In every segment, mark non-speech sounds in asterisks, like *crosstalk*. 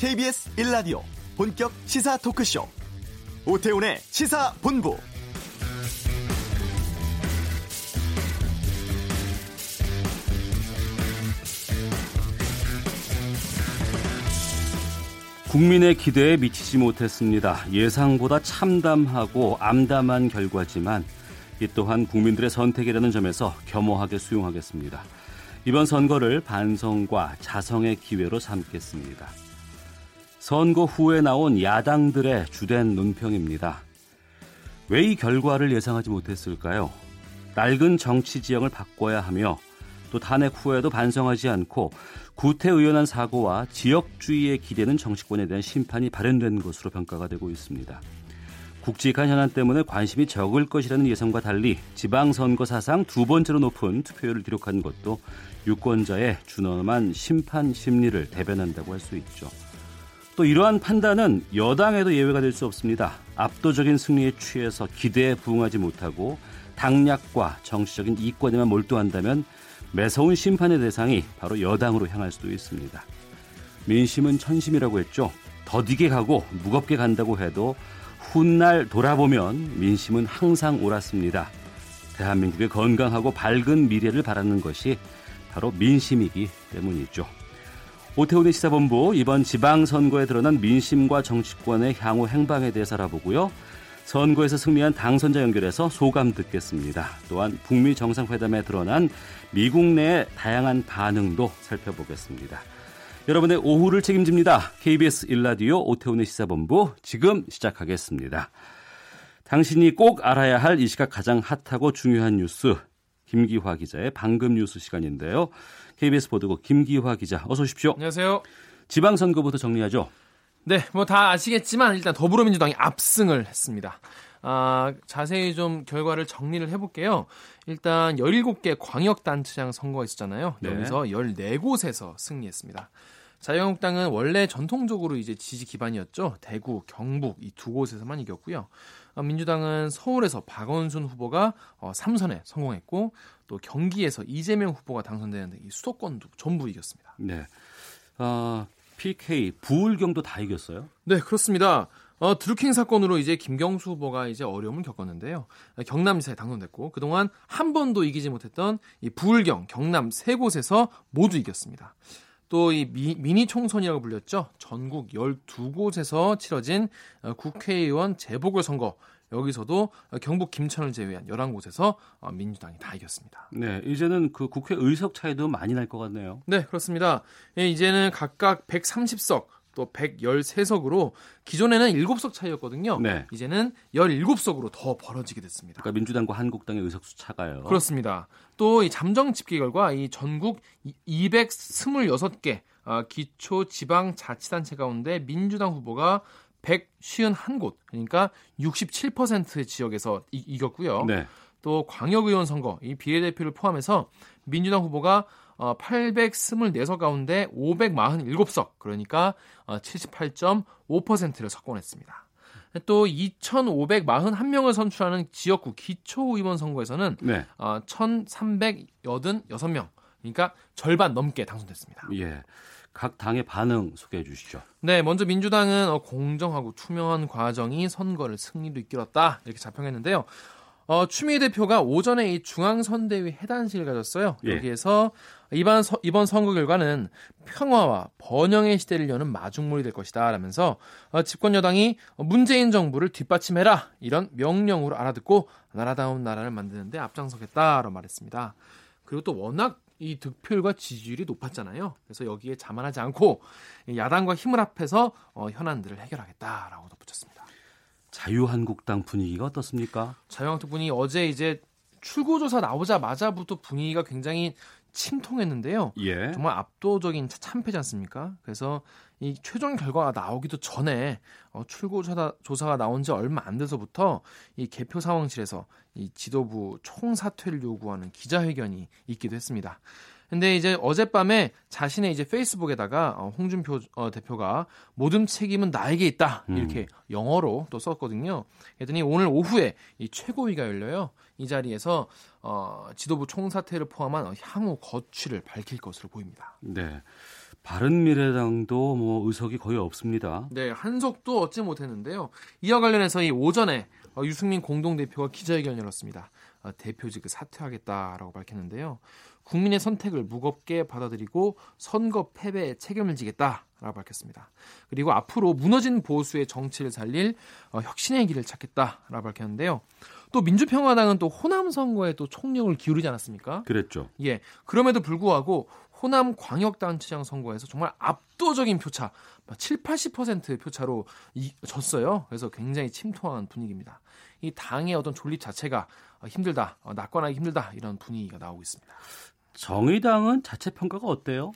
KBS 1라디오 본격 시사 토크쇼 오태훈의 시사본부 국민의 기대에 미치지 못했습니다. 예상보다 참담하고 암담한 결과지만 이 또한 국민들의 선택이라는 점에서 겸허하게 수용하겠습니다. 이번 선거를 반성과 자성의 기회로 삼겠습니다. 선거 후에 나온 야당들의 주된 논평입니다. 왜 이 결과를 예상하지 못했을까요? 낡은 정치 지형을 바꿔야 하며 또 탄핵 후에도 반성하지 않고 구태의연한 사고와 지역주의에 기대는 정치권에 대한 심판이 발현된 것으로 평가가 되고 있습니다. 굵직한 현안 때문에 관심이 적을 것이라는 예상과 달리 지방선거 사상 두 번째로 높은 투표율을 기록한 것도 유권자의 준엄한 심판 심리를 대변한다고 할 수 있죠. 또 이러한 판단은 여당에도 예외가 될 수 없습니다. 압도적인 승리에 취해서 기대에 부응하지 못하고 당략과 정치적인 이권에만 몰두한다면 매서운 심판의 대상이 바로 여당으로 향할 수도 있습니다. 민심은 천심이라고 했죠. 더디게 가고 무겁게 간다고 해도 훗날 돌아보면 민심은 항상 옳았습니다. 대한민국의 건강하고 밝은 미래를 바라는 것이 바로 민심이기 때문이죠. 오태훈의 시사본부 이번 지방선거에 드러난 민심과 정치권의 향후 행방에 대해서 알아보고요. 선거에서 승리한 당선자 연결해서 소감 듣겠습니다. 또한 북미 정상회담에 드러난 미국 내의 다양한 반응도 살펴보겠습니다. 여러분의 오후를 책임집니다. KBS 일라디오 오태훈의 시사본부 지금 시작하겠습니다. 당신이 꼭 알아야 할 이 시각 가장 핫하고 중요한 뉴스 김기화 기자의 방금 뉴스 시간인데요. KBS 보도국 김기화 기자 어서 오십시오. 안녕하세요. 지방선거부터 정리하죠. 네, 뭐 다 아시겠지만 일단 더불어민주당이 압승을 했습니다. 아, 자세히 좀 결과를 정리를 해볼게요. 일단 17개 광역단체장 선거가 있었잖아요. 네. 여기서 14곳에서 승리했습니다. 자유한국당은 원래 전통적으로 이제 지지 기반이었죠. 대구, 경북 이 두 곳에서만 이겼고요. 아, 민주당은 서울에서 박원순 후보가 3선에 어, 성공했고 또 경기에서 이재명 후보가 당선되는데 이 수도권도 전부 이겼습니다. 네. 어, PK 부울경도 다 이겼어요? 네, 그렇습니다. 어, 드루킹 사건으로 이제 김경수 후보가 이제 어려움을 겪었는데요. 경남지사에 당선됐고 그동안 한 번도 이기지 못했던 이 부울경, 경남 세 곳에서 모두 이겼습니다. 또 이 미니 총선이라고 불렸죠. 전국 12곳에서 치러진 어, 국회의원 재보궐 선거 여기서도 경북 김천을 제외한 11곳에서 어, 민주당이 다 이겼습니다. 네, 이제는 그 국회 의석 차이도 많이 날 것 같네요. 네, 그렇습니다. 예, 이제는 각각 130석 또 113석으로 기존에는 7석 차이였거든요. 네. 이제는 17석으로 더 벌어지게 됐습니다. 그러니까 민주당과 한국당의 의석수 차가요. 그렇습니다. 또 이 잠정 집계 결과 이 전국 226개 어, 기초 지방 자치단체 가운데 민주당 후보가 151곳 그러니까 67%의 지역에서 이, 겼고요 네. 또 광역의원 선거 이 비례대표를 포함해서 민주당 후보가 어, 824석 가운데 547석 그러니까 어, 78.5%를 석권했습니다. 또 2,541명을 선출하는 지역구 기초의원 선거에서는 네. 어, 1,386명 그러니까 절반 넘게 당선됐습니다. 예. 각 당의 반응 소개해 주시죠. 네, 먼저 민주당은 어, 공정하고 투명한 과정이 선거를 승리로 이끌었다 이렇게 자평했는데요. 어, 추미애 대표가 오전에 이 중앙선대위 해단식을 가졌어요. 예. 여기에서 이번, 서, 이번 선거 결과는 평화와 번영의 시대를 여는 마중물이 될 것이다 라면서 어, 집권 여당이 문재인 정부를 뒷받침해라 이런 명령으로 알아듣고 나라다운 나라를 만드는데 앞장서겠다라고 말했습니다. 그리고 또 워낙 이 득표율과 지지율이 높았잖아요. 그래서 여기에 자만하지 않고 야당과 힘을 합해서 어, 현안들을 해결하겠다라고 덧붙였습니다. 자유한국당 분위기가 어떻습니까? 자유한국당 분위기 어제 이제 출구조사 나오자마자부터 분위기가 굉장히 침통했는데요. 예. 정말 압도적인 참패지 않습니까? 그래서 이 최종 결과가 나오기도 전에 어, 출구 조사, 조사가 나온 지 얼마 안 돼서부터 이 개표 상황실에서 이 지도부 총사퇴를 요구하는 기자회견이 있기도 했습니다. 근데 이제 어젯밤에 자신의 이제 페이스북에다가 어, 홍준표 어, 대표가 모든 책임은 나에게 있다 이렇게 음. 영어로 또 썼거든요. 그랬더니 오늘 오후에 이 최고위가 열려요. 이 자리에서 어, 지도부 총사퇴를 포함한 향후 거취를 밝힐 것으로 보입니다. 네. 바른미래당도 뭐 의석이 거의 없습니다. 네, 한석도 얻지 못했는데요. 이와 관련해서 이 오전에 어, 유승민 공동대표가 기자회견을 열었습니다. 어, 대표직을 사퇴하겠다라고 밝혔는데요. 국민의 선택을 무겁게 받아들이고 선거 패배에 책임을 지겠다라고 밝혔습니다. 그리고 앞으로 무너진 보수의 정치를 살릴 어, 혁신의 길을 찾겠다라고 밝혔는데요. 또 민주평화당은 또 호남 선거에 또 총력을 기울이지 않았습니까? 그랬죠. 예. 그럼에도 불구하고 호남 광역단체장 선거에서 정말 압도적인 표차, 7, 80%의 표차로 이, 졌어요. 그래서 굉장히 침통한 분위기입니다. 이 당의 어떤 존립 자체가 힘들다, 어, 낙관하기 힘들다 이런 분위기가 나오고 있습니다. 정의당은 자체 평가가 어때요?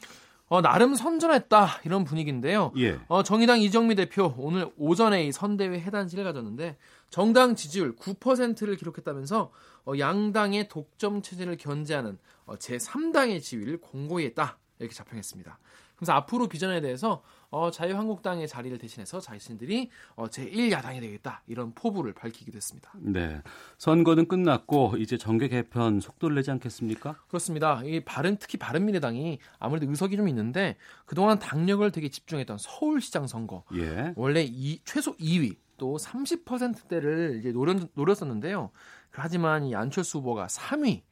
어, 나름 선전했다 이런 분위기인데요. 예. 어, 정의당 이정미 대표 오늘 오전에 이 선대위 해단식을 가졌는데 정당 지지율 9%를 기록했다면서 어, 양당의 독점 체제를 견제하는 어, 제3당의 지위를 공고히 했다 이렇게 자평했습니다. 그래서 앞으로 비전에 대해서 어, 자유한국당의 자리를 대신해서 자신들이 어, 제1야당이 되겠다 이런 포부를 밝히기도 했습니다. 네, 선거는 끝났고 이제 정계 개편 속도를 내지 않겠습니까? 그렇습니다. 이 바른 특히 바른미래당이 아무래도 의석이 좀 있는데 그동안 당력을 되게 집중했던 서울시장 선거 예. 원래 이 최소 2위 또 30%대를 이제 노렸, 노렸었는데요. 하지만 이 안철수 후보가 3위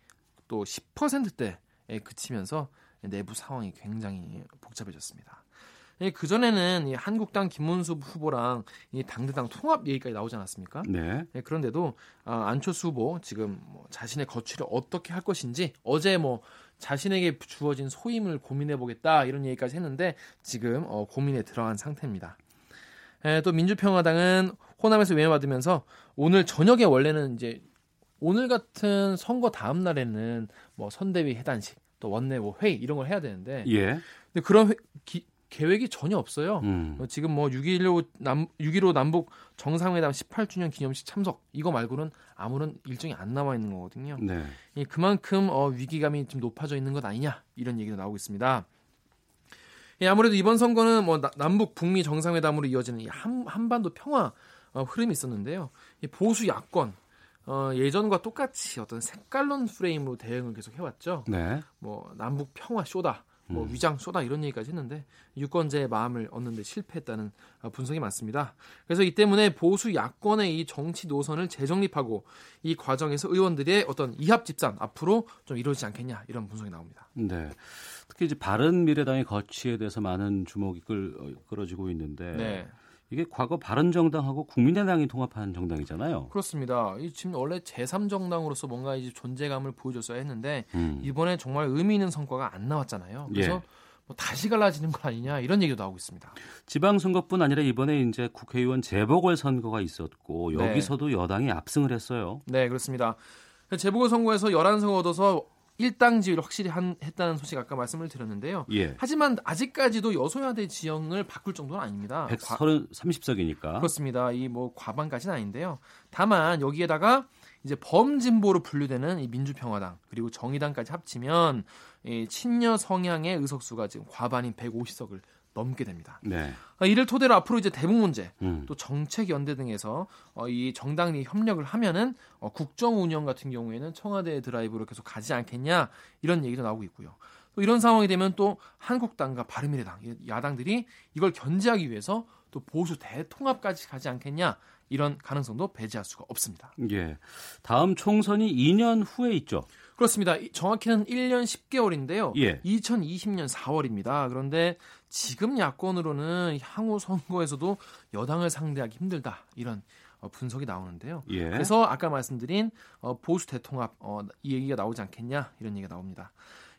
또 10%대에 그치면서 내부 상황이 굉장히 복잡해졌습니다. 그 전에는 이 한국당 김문수 후보랑 이 당대당 통합 얘기까지 나오지 않았습니까? 네. 네, 그런데도 아, 안철수 후보 지금 뭐 자신의 거취를 어떻게 할 것인지 어제 뭐 자신에게 주어진 소임을 고민해 보겠다 이런 얘기까지 했는데 지금 어, 고민에 들어간 상태입니다. 에, 또 민주평화당은 호남에서 위임받으면서 오늘 저녁에 원래는 이제 오늘 같은 선거 다음 날에는 뭐 선대위 해단식 또 원내 뭐 회의 이런 걸 해야 되는데 예. 근데 그런 회, 기, 계획이 전혀 없어요. 음. 어, 지금 뭐 6.15 남, 6.15 남북 정상회담 18주년 기념식 참석 이거 말고는 아무런 일정이 안 남아 있는 거거든요. 네. 이 그만큼 어, 위기감이 좀 높아져 있는 것 아니냐 이런 얘기도 나오고 있습니다. 예, 아무래도 이번 선거는 뭐 나, 남북 북미 정상회담으로 이어지는 이 한, 한반도 평화 어, 흐름이 있었는데요. 이 보수 야권 어, 예전과 똑같이 어떤 색깔론 프레임으로 대응을 계속 해왔죠. 네. 뭐 남북 평화 쇼다, 뭐 위장 쇼다 이런 얘기까지 했는데 유권자의 마음을 얻는데 실패했다는 어, 분석이 많습니다. 그래서 이 때문에 보수 야권의 이 정치 노선을 재정립하고 이 과정에서 의원들의 어떤 이합 집산 앞으로 좀 이루어지지 않겠냐 이런 분석이 나옵니다. 네. 특히 이제 바른 미래당의 거취에 대해서 많은 주목이 끌, 어, 끌어지고 있는데 네. 이게 과거 바른정당하고 국민의당이 통합한 정당이잖아요. 그렇습니다. 이 지금 원래 제3정당으로서 뭔가 이제 존재감을 보여줬어야 했는데 음. 이번에 정말 의미 있는 성과가 안 나왔잖아요. 그래서 예. 뭐 다시 갈라지는 거 아니냐 이런 얘기도 나오고 있습니다. 지방선거뿐 아니라 이번에 이제 국회의원 재보궐 선거가 있었고 네. 여기서도 여당이 압승을 했어요. 네, 그렇습니다. 재보궐선거에서 11석 얻어서 일당 지위를 확실히 한, 했다는 소식 아까 말씀을 드렸는데요. 예. 하지만 아직까지도 여소야대 지형을 바꿀 정도는 아닙니다. 과- 130석이니까. 그렇습니다. 이 뭐 과반까지는 아닌데요. 다만 여기에다가 이제 범진보로 분류되는 이 민주평화당 그리고 정의당까지 합치면 이 친여 성향의 의석수가 지금 과반인 150석을 넘게 됩니다. 네. 아, 이를 토대로 앞으로 이제 대북 문제, 음. 또 정책 연대 등에서 어, 이 정당이 협력을 하면은 어, 국정 운영 같은 경우에는 청와대 드라이브로 계속 가지 않겠냐 이런 얘기도 나오고 있고요. 또 이런 상황이 되면 또 한국당과 바른미래당 이 야당들이 이걸 견제하기 위해서 또 보수 대통합까지 가지 않겠냐 이런 가능성도 배제할 수가 없습니다. 예. 다음 총선이 2년 후에 있죠. 그렇습니다. 이- 정확히는 1년 10개월인데요. 예. 2020년 4월입니다. 그런데 지금 야권으로는 향후 선거에서도 여당을 상대하기 힘들다. 이런 어, 분석이 나오는데요. 예. 그래서 아까 말씀드린 어, 보수 대통합 어, 이 얘기가 나오지 않겠냐 이런 얘기가 나옵니다.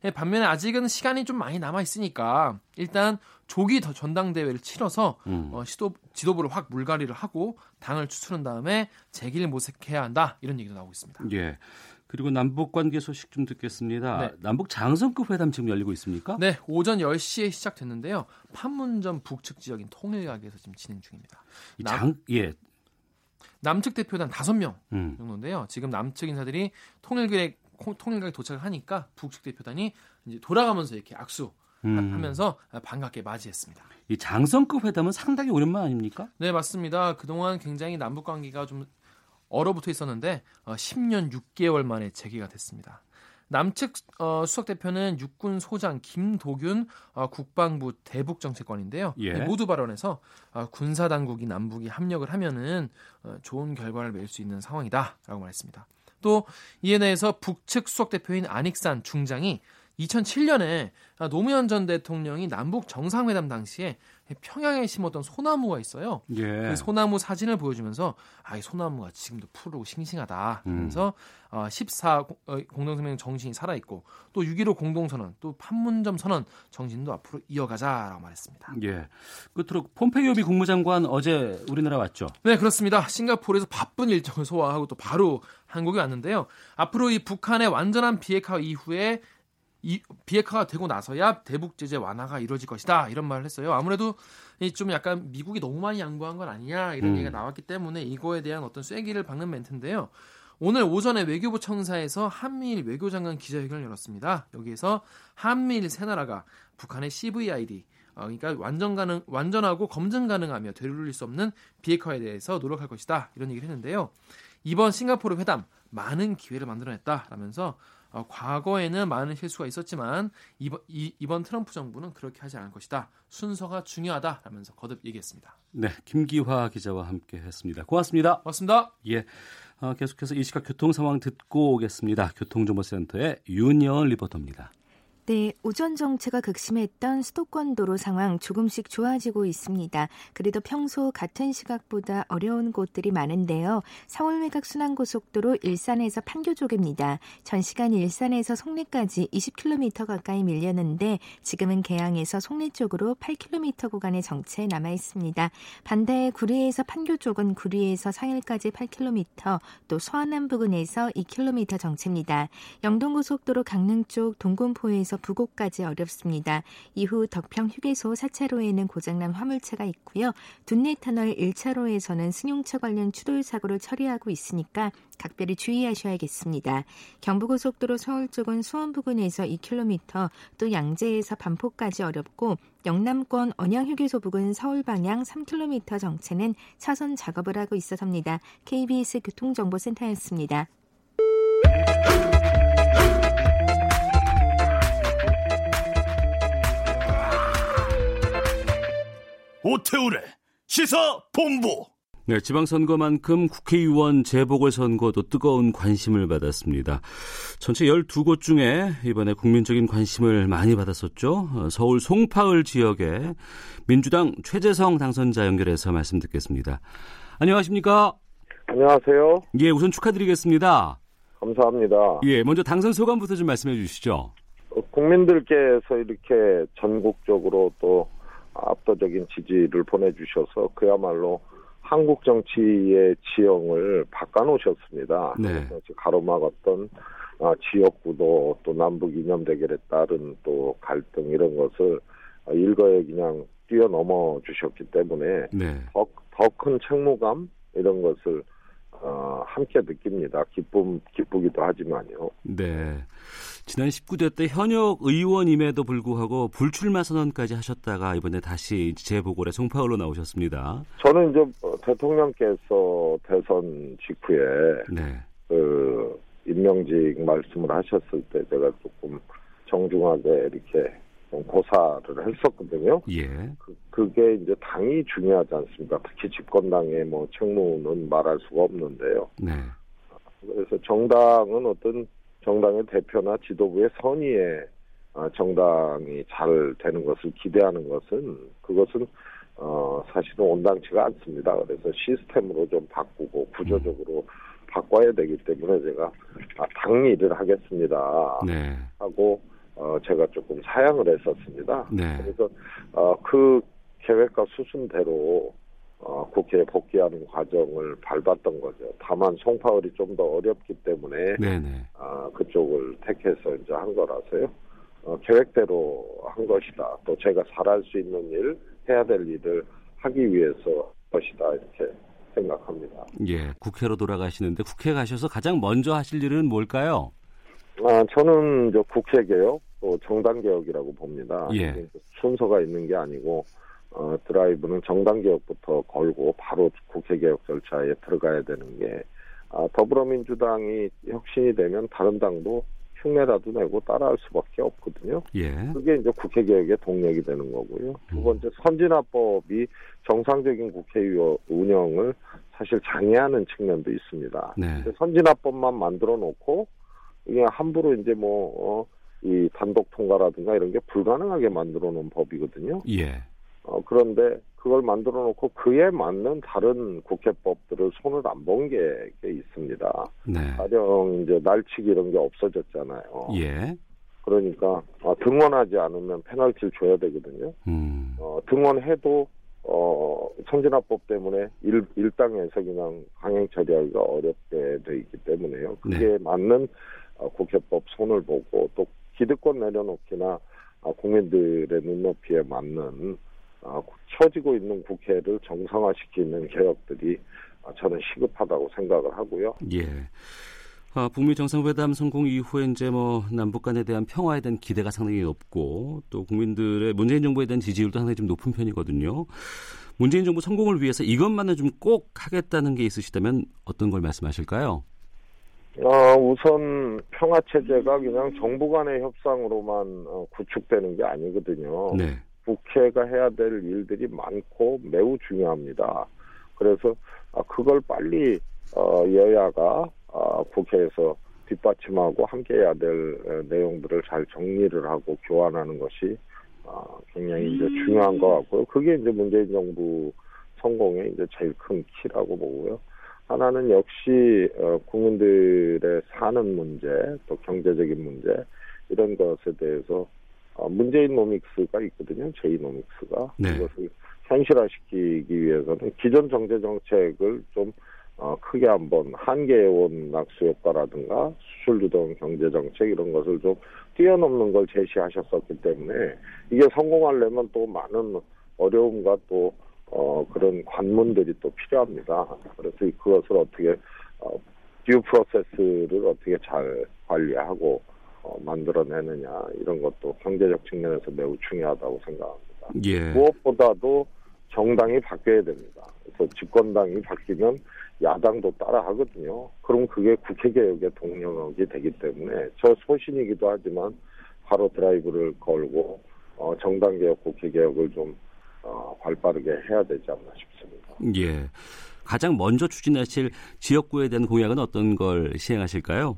예, 반면에 아직은 시간이 좀 많이 남아 있으니까 일단 조기 더 전당대회를 치러서 음. 어, 시도, 지도부를 확 물갈이를 하고 당을 추스른 다음에 재기를 모색해야 한다 이런 얘기도 나오고 있습니다. 예. 그리고 남북 관계 소식 좀 듣겠습니다. 네. 남북 장성급 회담 지금 열리고 있습니까? 네, 오전 10시에 시작됐는데요. 판문점 북측 지역인 통일각에서 지금 진행 중입니다. 이 남- 장 예. 남측 대표단 5명 음. 정도인데요. 지금 남측 인사들이 통일각에 통일각에 도착을 하니까 북측 대표단이 이제 돌아가면서 이렇게 악수 음. 하면서 반갑게 맞이했습니다. 이 장성급 회담은 상당히 오랜만 아닙니까? 네, 맞습니다. 그동안 굉장히 남북 관계가 좀 얼어붙어 있었는데 어, 10년 6개월 만에 재개가 됐습니다. 남측 어, 수석 대표는 육군 소장 김도균 어, 국방부 대북 정책관인데요. 예. 네, 모두 발언해서 어, 군사 당국이 남북이 합력을 하면은 어, 좋은 결과를 맺을 수 있는 상황이다라고 말했습니다. 또 이에 대해서 북측 수석 대표인 안익산 중장이 2007년에 노무현 전 대통령이 남북 정상회담 당시에 평양에 심었던 소나무가 있어요. 예. 그 소나무 사진을 보여주면서 아, 이 소나무가 지금도 푸르고 싱싱하다 하면서 음. 어, 14 공동성명 정신이 살아 있고 또 6.15 공동선언 또 판문점 선언 정신도 앞으로 이어가자라고 말했습니다. 예. 끝으로 폼페이오 미 국무장관 어제 우리나라 왔죠? 네, 그렇습니다. 싱가포르에서 바쁜 일정을 소화하고 또 바로 한국에 왔는데요. 앞으로 이 북한의 완전한 비핵화 이후에 이 비핵화가 되고 나서야 대북 제재 완화가 이루어질 것이다 이런 말을 했어요. 아무래도 좀 약간 미국이 너무 많이 양보한 건 아니냐 이런 음. 얘기가 나왔기 때문에 이거에 대한 어떤 쐐기를 박는 멘트인데요. 오늘 오전에 외교부 청사에서 한미일 외교장관 기자회견을 열었습니다. 여기에서 한미일 세 나라가 북한의 CVID 어, 그러니까 완전 가능 완전하고 검증 가능하며 되돌릴 수 없는 비핵화에 대해서 노력할 것이다 이런 얘기를 했는데요. 이번 싱가포르 회담 많은 기회를 만들어냈다라면서 어, 과거에는 많은 실수가 있었지만 이번, 이, 이번 트럼프 정부는 그렇게 하지 않을 것이다. 순서가 중요하다라면서 거듭 얘기했습니다. 네, 김기화 기자와 함께했습니다. 고맙습니다. 고맙습니다. 예, 어, 계속해서 이 시각 교통 상황 듣고 오겠습니다. 교통정보센터의 윤여은 리포터입니다. 네, 오전 정체가 극심했던 수도권 도로 상황 조금씩 좋아지고 있습니다. 그래도 평소 같은 시각보다 어려운 곳들이 많은데요. 서울 외곽 순환고속도로 일산에서 판교 쪽입니다. 전 시간 일산에서 송내까지 20km 가까이 밀렸는데 지금은 개항에서 송내 쪽으로 8km 구간의 정체 남아 있습니다. 반대 구리에서 판교 쪽은 구리에서 상일까지 8km, 또 서안남 부근에서 2km 정체입니다. 영동고속도로 강릉 쪽 동군포에서 부곡까지 어렵습니다. 이후 덕평 휴게소 4차로에는 고장난 화물차가 있고요. 둔내 터널 1차로에서는 승용차 관련 추돌 사고를 처리하고 있으니까 각별히 주의하셔야겠습니다. 경부고속도로 서울 쪽은 수원 부근에서 2km, 또 양재에서 반포까지 어렵고 영남권 언양휴게소 부근 서울 방향 3km 정체는 차선 작업을 하고 있어서입니다. KBS 교통정보센터였습니다. 오태우래 시사 본부. 네, 지방선거만큼 국회의원 재보궐선거도 뜨거운 관심을 받았습니다. 전체 12곳 중에 이번에 국민적인 관심을 많이 받았었죠. 어, 서울 송파을 지역에 민주당 최재성 당선자 연결해서 말씀 듣겠습니다. 안녕하십니까? 안녕하세요. 예, 우선 축하드리겠습니다. 감사합니다. 예, 먼저 당선 소감부터 좀 말씀해 주시죠. 어, 국민들께서 이렇게 전국적으로 또 압도적인 지지를 보내주셔서 그야말로 한국 정치의 지형을 바꿔놓으셨습니다. 네. 가로막았던 아, 지역구도 또 남북 이념 대결에 따른 또 갈등 이런 것을 일거에 그냥 뛰어넘어 주셨기 때문에 네. 더큰 책무감 이런 것을 어, 함께 느낍니다. 기쁨 기쁘기도 하지만요. 네. 지난 19대 때 현역 의원임에도 불구하고 불출마 선언까지 하셨다가 이번에 다시 재보궐에 송파울로 나오셨습니다. 저는 이제 어, 대통령께서 대선 직후에 네. 그 임명직 말씀을 하셨을 때 제가 조금 정중하게 이렇게 좀 고사를 했었거든요. 예. 그, 그게 이제 당이 중요하지 않습니까? 특히 집권당의 뭐 책무는 말할 수가 없는데요. 네. 그래서 정당은 어떤 정당의 대표나 지도부의 선의에 어, 정당이 잘 되는 것을 기대하는 것은 그것은 어 사실은 온당치가 않습니다. 그래서 시스템으로 좀 바꾸고 구조적으로 바꿔야 되기 때문에 제가 아, 당 일을 하겠습니다 네. 하고 어 제가 조금 사양을 했었습니다. 네. 그래서 어 그 계획과 수순대로 어, 국회에 복귀하는 과정을 밟았던 거죠. 다만 송파울이 좀 더 어렵기 때문에 네네. 아, 그쪽을 택해서 이제 한 거라서요. 어, 계획대로 한 것이다. 또 제가 잘할 수 있는 일, 해야 될 일을 하기 위해서 것이다. 이렇게 생각합니다. 예. 국회로 돌아가시는데 국회 가셔서 가장 먼저 하실 일은 뭘까요? 아, 저는 저 국회 개혁, 또 정당 개혁이라고 봅니다. 예. 순서가 있는 게 아니고 어, 드라이브는 정당 개혁부터 걸고 바로 국회 개혁 절차에 들어가야 되는 게 아, 더불어민주당이 혁신이 되면 다른 당도 흉내라도 내고 따라할 수밖에 없거든요. 예. 그게 이제 국회 개혁의 동력이 되는 거고요. 두 음. 번째 선진화법이 정상적인 국회 운영을 사실 장애하는 측면도 있습니다. 네. 선진화법만 만들어 놓고 그냥 함부로 이제 뭐 어, 이 단독 통과라든가 이런 게 불가능하게 만들어 놓은 법이거든요. 예. 어, 그런데 그걸 만들어 놓고 그에 맞는 다른 국회법들을 손을 안 본 게 있습니다. 네. 가령 이제 날치기 이런 게 없어졌잖아요. 예. 그러니까 어, 등원하지 않으면 페널티를 줘야 되거든요. 음. 어, 등원해도 어, 선진화법 때문에 일, 일당에서 그냥 강행 처리하기가 어렵게 돼 있기 때문에요. 그게 네. 맞는 어, 국회법 손을 보고 또 기득권 내려놓기나 어, 국민들의 눈높이에 맞는 어, 처지고 있는 국회를 정상화시키는 개혁들이 어, 저는 시급하다고 생각을 하고요. 예. 아, 북미 정상회담 성공 이후에 이제 뭐 남북 간에 대한 평화에 대한 기대가 상당히 높고 또 국민들의 문재인 정부에 대한 지지율도 상당히 좀 높은 편이거든요. 문재인 정부 성공을 위해서 이것만은 좀 꼭 하겠다는 게 있으시다면 어떤 걸 말씀하실까요? 어, 우선 평화 체제가 그냥 정부 간의 협상으로만 어, 구축되는 게 아니거든요. 네. 국회가 해야 될 일들이 많고 매우 중요합니다. 그래서 아, 그걸 빨리 어, 여야가 아, 국회에서 뒷받침하고 함께 해야 될 어, 내용들을 잘 정리를 하고 교환하는 것이 아, 굉장히 이제 중요한 것 같고요. 그게 이제 문재인 정부 성공의 이제 제일 큰 키라고 보고요. 하나는 역시 어, 국민들의 사는 문제, 또 경제적인 문제 이런 것에 대해서 어, 문재인 노믹스가 있거든요. 제이 노믹스가 네. 이것을 현실화시키기 위해서는 기존 정제 정책을 좀 어, 크게 한번 한계원 낙수 효과라든가 수출 주동 경제 정책 이런 것을 좀 뛰어넘는 걸 제시하셨었기 때문에 이게 성공하려면 또 많은 어려움과 또 어, 그런 관문들이 또 필요합니다. 그래서 그것을 어떻게 어, 듀 프로세스를 어떻게 잘 관리하고 어, 만들어내느냐 이런 것도 경제적 측면에서 매우 중요하다고 생각합니다. 예. 무엇보다도 정당이 바뀌어야 됩니다. 그래서 집권당이 바뀌면 야당도 따라 하거든요. 그럼 그게 국회 개혁의 동력이 되기 때문에 저 소신이기도 하지만 바로 드라이브를 걸고 어, 정당 개혁, 국회 개혁을 좀 어, 발빠르게 해야 되지 않나 싶습니다. 예. 가장 먼저 추진하실 지역구에 대한 공약은 어떤 걸 시행하실까요?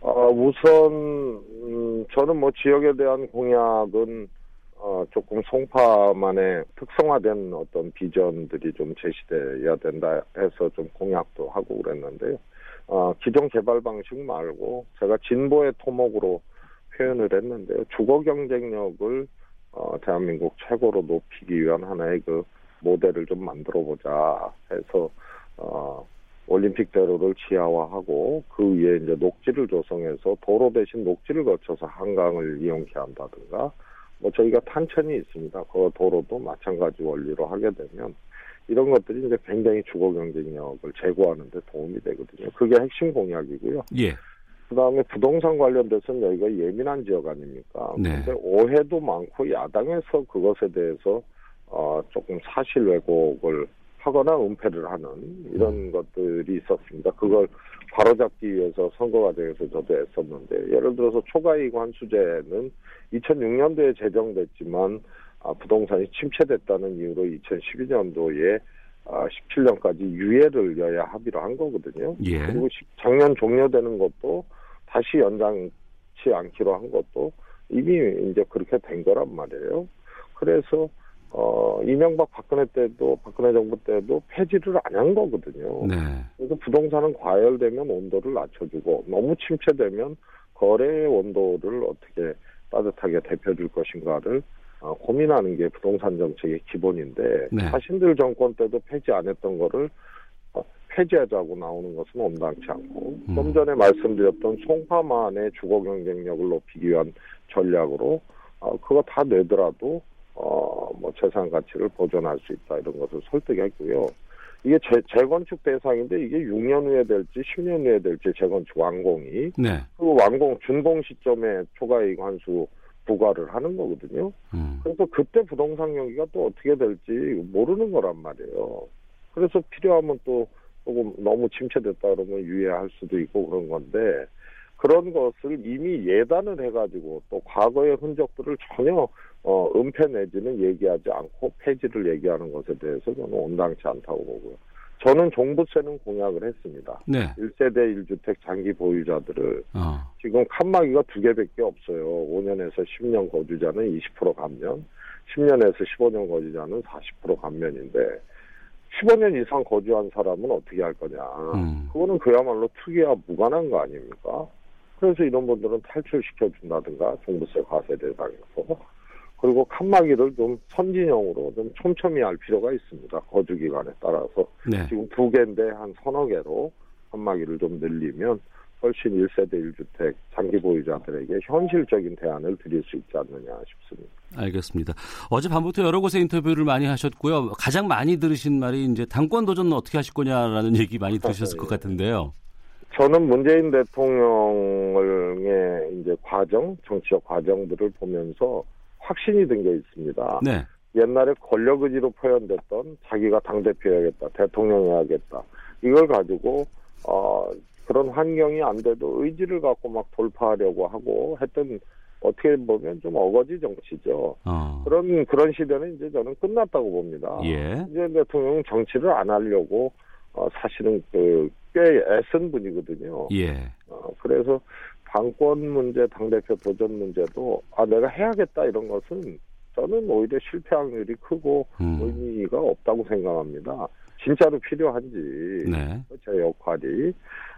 어, 우선 음, 저는 뭐 지역에 대한 공약은 어, 조금 송파만의 특성화된 어떤 비전들이 좀 제시돼야 된다 해서 좀 공약도 하고 그랬는데요. 어, 기존 개발 방식 말고 제가 진보의 토목으로 표현을 했는데요. 주거 경쟁력을 어, 대한민국 최고로 높이기 위한 하나의 그 모델을 좀 만들어 보자 해서 어, 올림픽 대로를 지하화하고 그 위에 이제 녹지를 조성해서 도로 대신 녹지를 거쳐서 한강을 이용케 한다든가 뭐 저희가 탄천이 있습니다. 그 도로도 마찬가지 원리로 하게 되면 이런 것들이 이제 굉장히 주거 경쟁력을 제고하는 데 도움이 되거든요. 그게 핵심 공약이고요. 예. 그다음에 부동산 관련돼서는 여기가 예민한 지역 아닙니까? 네. 근데 오해도 많고 야당에서 그것에 대해서 어 조금 사실 왜곡을 하거나 은폐를 하는 이런 음. 것들이 있었습니다. 그걸 바로잡기 위해서 선거 과정에서 저도 애썼는데 예를 들어서 초과이익 환수제는 2006년도에 제정됐지만 아, 부동산이 침체됐다는 이유로 2012년도에 아, 17년까지 유예를 여야 합의로 한 거거든요. 예. 그리고 시- 작년 종료되는 것도 다시 연장치 않기로 한 것도 이미 이제 그렇게 된 거란 말이에요. 그래서 어 이명박 박근혜 때도 박근혜 정부 때도 폐지를 안 한 거거든요. 네. 그래서 부동산은 과열되면 온도를 낮춰주고 너무 침체되면 거래의 온도를 어떻게 따뜻하게 대표줄 것인가를 어, 고민하는 게 부동산 정책의 기본인데 네. 자신들 정권 때도 폐지 안 했던 거를 어, 폐지하자고 나오는 것은 온당치 않고 음. 좀 전에 말씀드렸던 송파만의 주거 경쟁력을 높이기 위한 전략으로 어, 그거 다 내더라도 어, 뭐 재산 가치를 보존할 수 있다 이런 것을 설득했고요. 이게 재, 재건축 대상인데 이게 6년 후에 될지 10년 후에 될지 재건축 완공이 네. 그 완공 준공 시점에 초과이익 환수 부과를 하는 거거든요. 음. 그래서 그때 부동산 경기가 또 어떻게 될지 모르는 거란 말이에요. 그래서 필요하면 또 조금 너무 침체됐다 그러면 유예할 수도 있고 그런 건데 그런 것을 이미 예단을 해가지고 또 과거의 흔적들을 전혀 어, 은폐 내지는 얘기하지 않고 폐지를 얘기하는 것에 대해서 저는 온당치 않다고 보고요. 저는 종부세는 공약을 했습니다. 네. 1세대 1주택 장기 보유자들을 어. 지금 칸막이가 두 개밖에 없어요. 5년에서 10년 거주자는 20% 감면, 10년에서 15년 거주자는 40% 감면인데 15년 이상 거주한 사람은 어떻게 할 거냐. 음. 그거는 그야말로 투기와 무관한 거 아닙니까? 그래서 이런 분들은 탈출시켜 준다든가 종부세 과세 대상에서 그리고 칸막이를 좀 선진형으로 좀 촘촘히 할 필요가 있습니다. 거주 기간에 따라서 네. 지금 두 개인데 한 서너 개로 칸막이를 좀 늘리면 훨씬 1세대 1주택 장기 보유자들에게 현실적인 대안을 드릴 수 있지 않느냐 싶습니다. 알겠습니다. 어제 밤부터 여러 곳에 인터뷰를 많이 하셨고요. 가장 많이 들으신 말이 이제 당권 도전은 어떻게 하실 거냐라는 얘기 많이 *laughs* 들으셨을 것 같은데요. 저는 문재인 대통령의 이제 과정, 정치적 과정들을 보면서 확신이 든 게 있습니다. 네. 옛날에 권력 의지로 표현됐던 자기가 당대표 해야겠다, 대통령 해야겠다. 이걸 가지고, 어, 그런 환경이 안 돼도 의지를 갖고 막 돌파하려고 하고 했던 어떻게 보면 좀 어거지 정치죠. 어. 그런, 그런 시대는 이제 저는 끝났다고 봅니다. 예. 이제 대통령은 정치를 안 하려고, 어, 사실은 그, 꽤 애쓴 분이거든요. 예. 어, 그래서 당권 문제, 당대표 도전 문제도 아 내가 해야겠다 이런 것은 저는 오히려 실패 확률이 크고 음. 의미가 없다고 생각합니다. 진짜로 필요한지 네. 제 역할이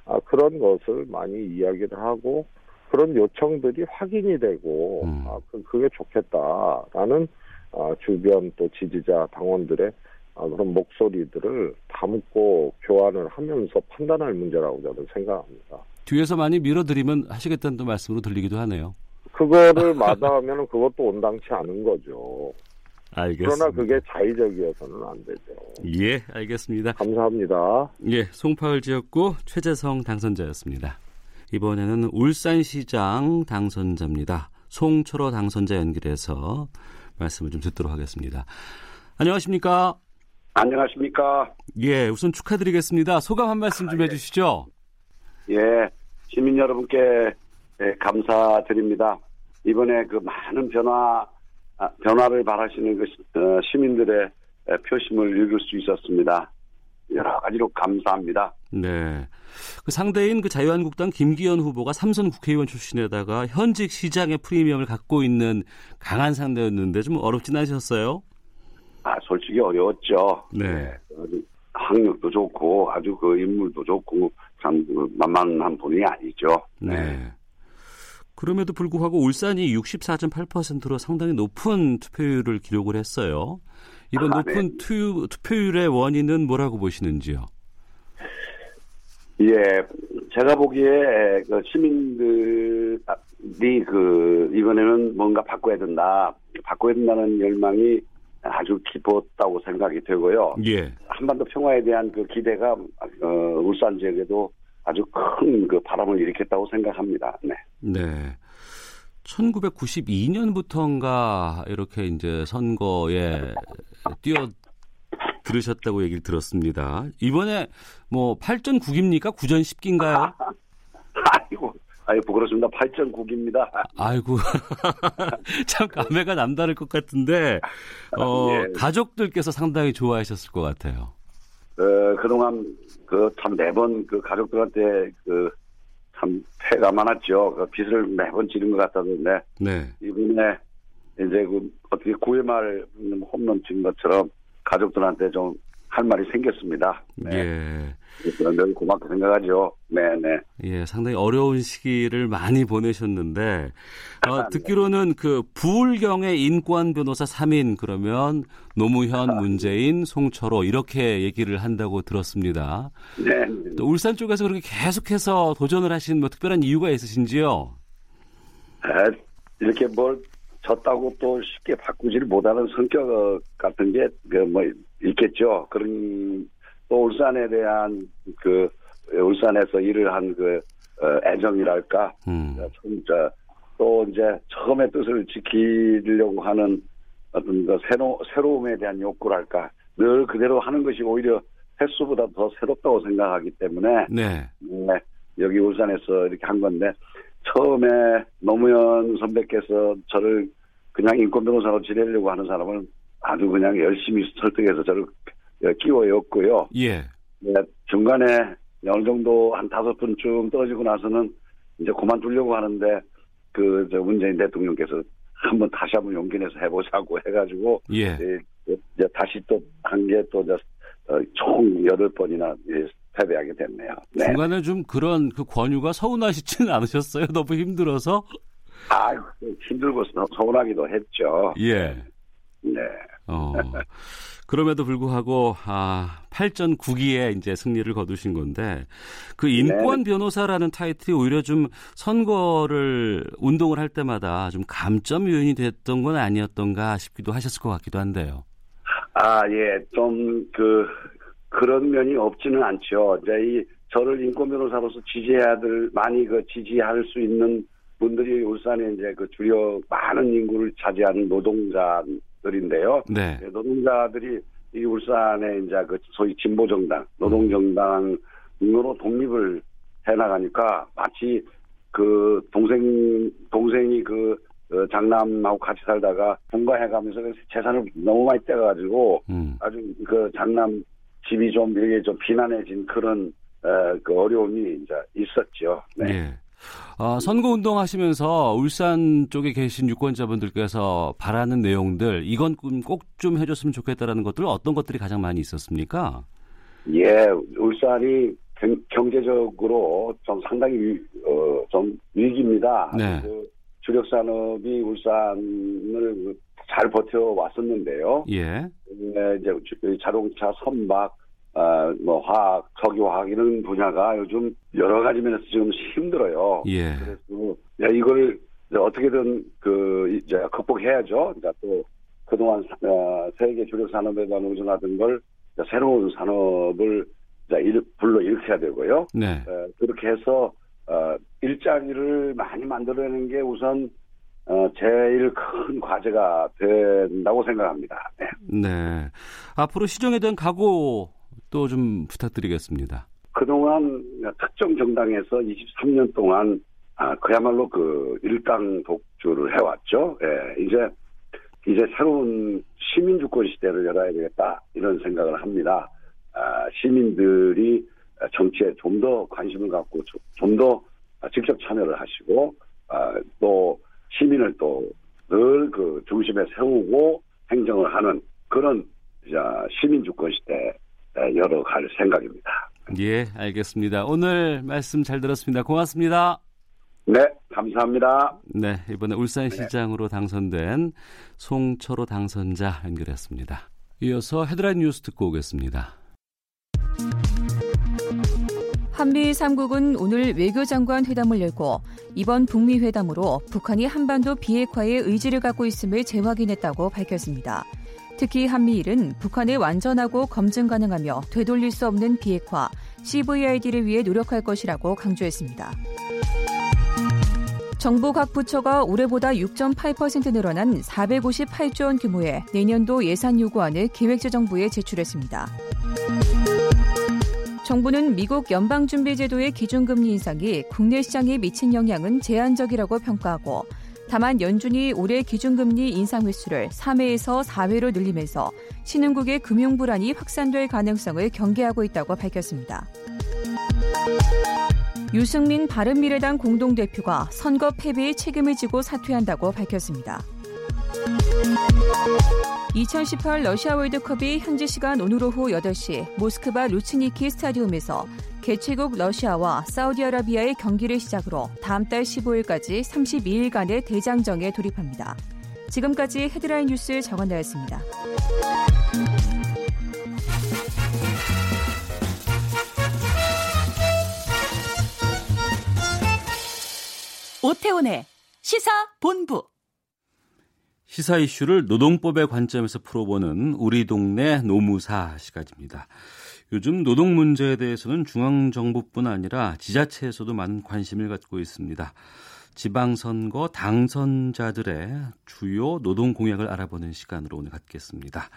아, 그런 것을 많이 이야기를 하고 그런 요청들이 확인이 되고 음. 아, 그, 그게 좋겠다라는 아, 주변 또 지지자 당원들의 아, 그런 목소리들을 담고 교환을 하면서 판단할 문제라고 저는 생각합니다. 뒤에서 많이 밀어드리면 하시겠다는 또 말씀으로 들리기도 하네요. 그거를 *laughs* 마다하면 그것도 온당치 않은 거죠. 알겠습니다. 그러나 그게 자의적이어서는 안 되죠. 예, 알겠습니다. 감사합니다. 예, 송파을 지역구 최재성 당선자였습니다. 이번에는 울산시장 당선자입니다. 송철호 당선자 연결해서 말씀을 좀 듣도록 하겠습니다. 안녕하십니까? 안녕하십니까. 예, 우선 축하드리겠습니다. 소감 한 말씀 좀 해주시죠. 예, 시민 여러분께 예, 감사드립니다. 이번에 그 많은 변화, 아, 변화를 바라시는 그 시- 어, 시민들의 예, 표심을 읽을 수 있었습니다. 여러 가지로 감사합니다. 네. 그 상대인 그 자유한국당 김기현 후보가 삼선 국회의원 출신에다가 현직 시장의 프리미엄을 갖고 있는 강한 상대였는데 좀 어렵진 않으셨어요? 아, 솔직히 어려웠죠. 네. 학력도 좋고 아주 그 인물도 좋고 참그 만만한 분이 아니죠. 네. 그럼에도 불구하고 울산이 64.8%로 상당히 높은 투표율을 기록을 했어요. 이번 아, 높은 투, 투표율의 원인은 뭐라고 보시는지요? 예, 제가 보기에 그 시민들이 그 이번에는 뭔가 바꿔야 된다, 바꿔야 된다는 열망이 아주 깊었다고 생각이 되고요. 예. 한반도 평화에 대한 그 기대가 어, 울산 지역에도 아주 큰 그 바람을 일으켰다고 생각합니다. 네. 네. 1992년부터인가 이렇게 이제 선거에 뛰어 들으셨다고 얘기를 들었습니다. 이번에 뭐 8전 9기입니까? 9전 10기인가요? *laughs* 아이고, *laughs* 아이고 그렇습니다. 8.9기입니다. 아이고 참 감회가 남다를 것 같은데 어, *laughs* 예. 가족들께서 상당히 좋아하셨을 것 같아요. 어, 그동안 그 참 매번 그 가족들한테 그 참 패가 많았죠. 그 빚을 매번 지른 것 같았는데 네. 이번에 이제 그 어떻게 9회 말 홈런 친 것처럼 가족들한테 좀 할 말이 생겼습니다. 네. 예. 그런 늘 고맙게 생각하죠. 네네. 예, 상당히 어려운 시기를 많이 보내셨는데 어, 듣기로는 그 부울경의 인권 변호사 3인 그러면 노무현, 문재인, 송철호 이렇게 얘기를 한다고 들었습니다. 네. 또 울산 쪽에서 그렇게 계속해서 도전을 하신 뭐 특별한 이유가 있으신지요? 에, 이렇게 뭘 졌다고 또 쉽게 바꾸지를 못하는 성격 같은 게그뭐 있겠죠. 그런 또 울산에 대한 그 울산에서 일을 한 그 애정이랄까 음. 진짜 또 이제 처음의 뜻을 지키려고 하는 어떤 그 새로 새로움에 대한 욕구랄까 늘 그대로 하는 것이 오히려 횟수보다 더 새롭다고 생각하기 때문에 네. 네, 여기 울산에서 이렇게 한 건데 처음에 노무현 선배께서 저를 그냥 인권 변호사로 지내려고 하는 사람을 아주 그냥 열심히 설득해서 저를 끼워였고요. 예. 네, 중간에 어느 정도 한 다섯 분쯤 떨어지고 나서는 이제 그만두려고 하는데 그 저 문재인 대통령께서 한번 다시 한번 용기 내서 해보자고 해가지고 예. 이제 다시 또 한 게또총 여덟 번이나 패배하게 됐네요. 네. 중간에 좀 그런 그 권유가 서운하시지는 않으셨어요? *laughs* 너무 힘들어서? 아, 힘들고 서운하기도 했죠. 예. 네. 어. 그럼에도 불구하고 아, 8전 9기에 이제 승리를 거두신 건데 그 인권 네. 변호사라는 타이틀이 오히려 좀 선거를 운동을 할 때마다 좀 감점 요인이 됐던 건 아니었던가 싶기도 하셨을 것 같기도 한데요. 아, 예. 좀 그 그런 면이 없지는 않죠. 이제 이 저를 인권 변호사로서 지지해야 될 많이 그 지지할 수 있는 분들이 울산에 이제 그 주요 많은 인구를 차지하는 노동자 들인데요. 네. 노동자들이 이 울산에 이제 그 소위 진보 정당, 노동 정당으로 독립을 해 나가니까 마치 그 동생 동생이 그 어, 장남하고 같이 살다가 분가해가면서 그 재산을 너무 많이 떼가지고 음. 아주 그 장남 집이 좀 이렇게 좀 비난해진 그런 어, 그 어려움이 이제 있었죠. 네. 예. 어, 선거 운동하시면서 울산 쪽에 계신 유권자분들께서 바라는 내용들 이건 꼭 좀 해줬으면 좋겠다라는 것들 어떤 것들이 가장 많이 있었습니까? 예, 울산이 경, 제적으로 좀 상당히 위, 어, 좀 위기입니다. 네. 그 주력 산업이 울산을 그잘 버텨왔었는데요. 예. 네, 이제 주- 자동차, 선박, 아, 뭐 화학, 석유화학 이런 분야가 요즘 여러 가지 면에서 지금 힘들어요. 예. 그래서 야, 이걸 어떻게든 그 이제 극복해야죠. 이제 또 그동안 사- 어, 세계 주력 산업에만 의존하던 걸 새로운 산업을 이제 일, 불러 일으켜야 되고요. 네. 어, 그렇게 해서 어, 일자리를 많이 만들어내는 게 우선 어, 제일 큰 과제가 된다고 생각합니다. 네. 네. 앞으로 시정에 대한 각오 또좀 부탁드리겠습니다. 그동안 특정 정당에서 23년 동안 아, 그야말로 그 일당 독주를 해왔죠. 예, 이제 이제 새로운 시민 주권 시대를 열어야 되겠다 이런 생각을 합니다. 아, 시민들이 정치에 좀 더 관심을 갖고 좀 더 직접 참여를 하시고 아, 또 시민을 또 늘 그 중심에 세우고 행정을 하는 그런 시민 주권 시대 열어갈 생각입니다. 예, 알겠습니다. 오늘 말씀 잘 들었습니다. 고맙습니다. 네, 감사합니다. 네, 이번에 울산시장으로 당선된 송철호 당선자 연결했습니다. 이어서 헤드라인 뉴스 듣고 오겠습니다. 한미 3국은 오늘 외교장관 회담을 열고 이번 북미 회담으로 북한이 한반도 비핵화에 의지를 갖고 있음을 재확인했다고 밝혔습니다. 특히 한미일은 북한의 완전하고 검증 가능하며 되돌릴 수 없는 비핵화 CVID를 위해 노력할 것이라고 강조했습니다. 정부 각 부처가 올해보다 6.8% 늘어난 458조 원 규모의 내년도 예산 요구안을 기획재정부에 제출했습니다. 정부는 미국 연방준비제도의 기준금리 인상이 국내 시장에 미친 영향은 제한적이라고 평가하고 다만 연준이 올해 기준금리 인상 횟수를 3회에서 4회로 늘리면서 신흥국의 금융 불안이 확산될 가능성을 경계하고 있다고 밝혔습니다. 유승민 바른미래당 공동대표가 선거 패배의 책임을 지고 사퇴한다고 밝혔습니다. 2018 러시아 월드컵이 현지 시간 오늘 오후 8시 모스크바 루츠니키 스타디움에서 개최국 러시아와 사우디아라비아의 경기를 시작으로 다음 달 15일까지 32일간의 대장정에 돌입합니다. 지금까지 헤드라인 뉴스 정원나였습니다. 오태훈의 시사 본부. 시사 이슈를 노동법의 관점에서 풀어보는 우리 동네 노무사 시간입니다. 요즘 노동 문제에 대해서는 중앙정부뿐 아니라 지자체에서도 많은 관심을 갖고 있습니다. 지방선거 당선자들의 주요 노동 공약을 알아보는 시간으로 오늘 갖겠습니다.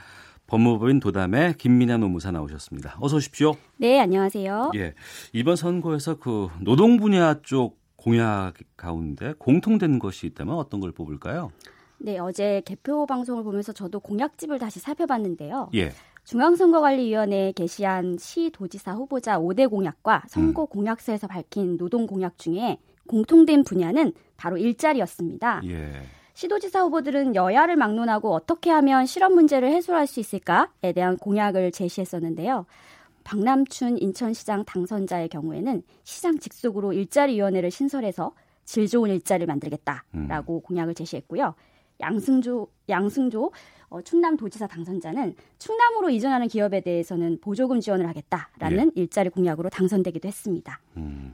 법무법인 도담의 김민아 노무사 나오셨습니다. 어서 오십시오. 네, 안녕하세요. 예. 이번 선거에서 그 노동 분야 쪽 공약 가운데 공통된 것이 있다면 어떤 걸 뽑을까요? 네, 어제 개표 방송을 보면서 저도 공약집을 다시 살펴봤는데요. 예. 중앙선거관리위원회에 게시한 시도지사 후보자 5대 공약과 선거 음. 공약서에서 밝힌 노동 공약 중에 공통된 분야는 바로 일자리였습니다. 예. 시도지사 후보들은 여야를 막론하고 어떻게 하면 실업 문제를 해소할 수 있을까에 대한 공약을 제시했었는데요. 박남춘 인천시장 당선자의 경우에는 시장 직속으로 일자리위원회를 신설해서 질 좋은 일자리를 만들겠다라고 음. 공약을 제시했고요. 양승조 양승조 어, 충남도지사 당선자는 충남으로 이전하는 기업에 대해서는 보조금 지원을 하겠다라는 예. 일자리 공약으로 당선되기도 했습니다. 음.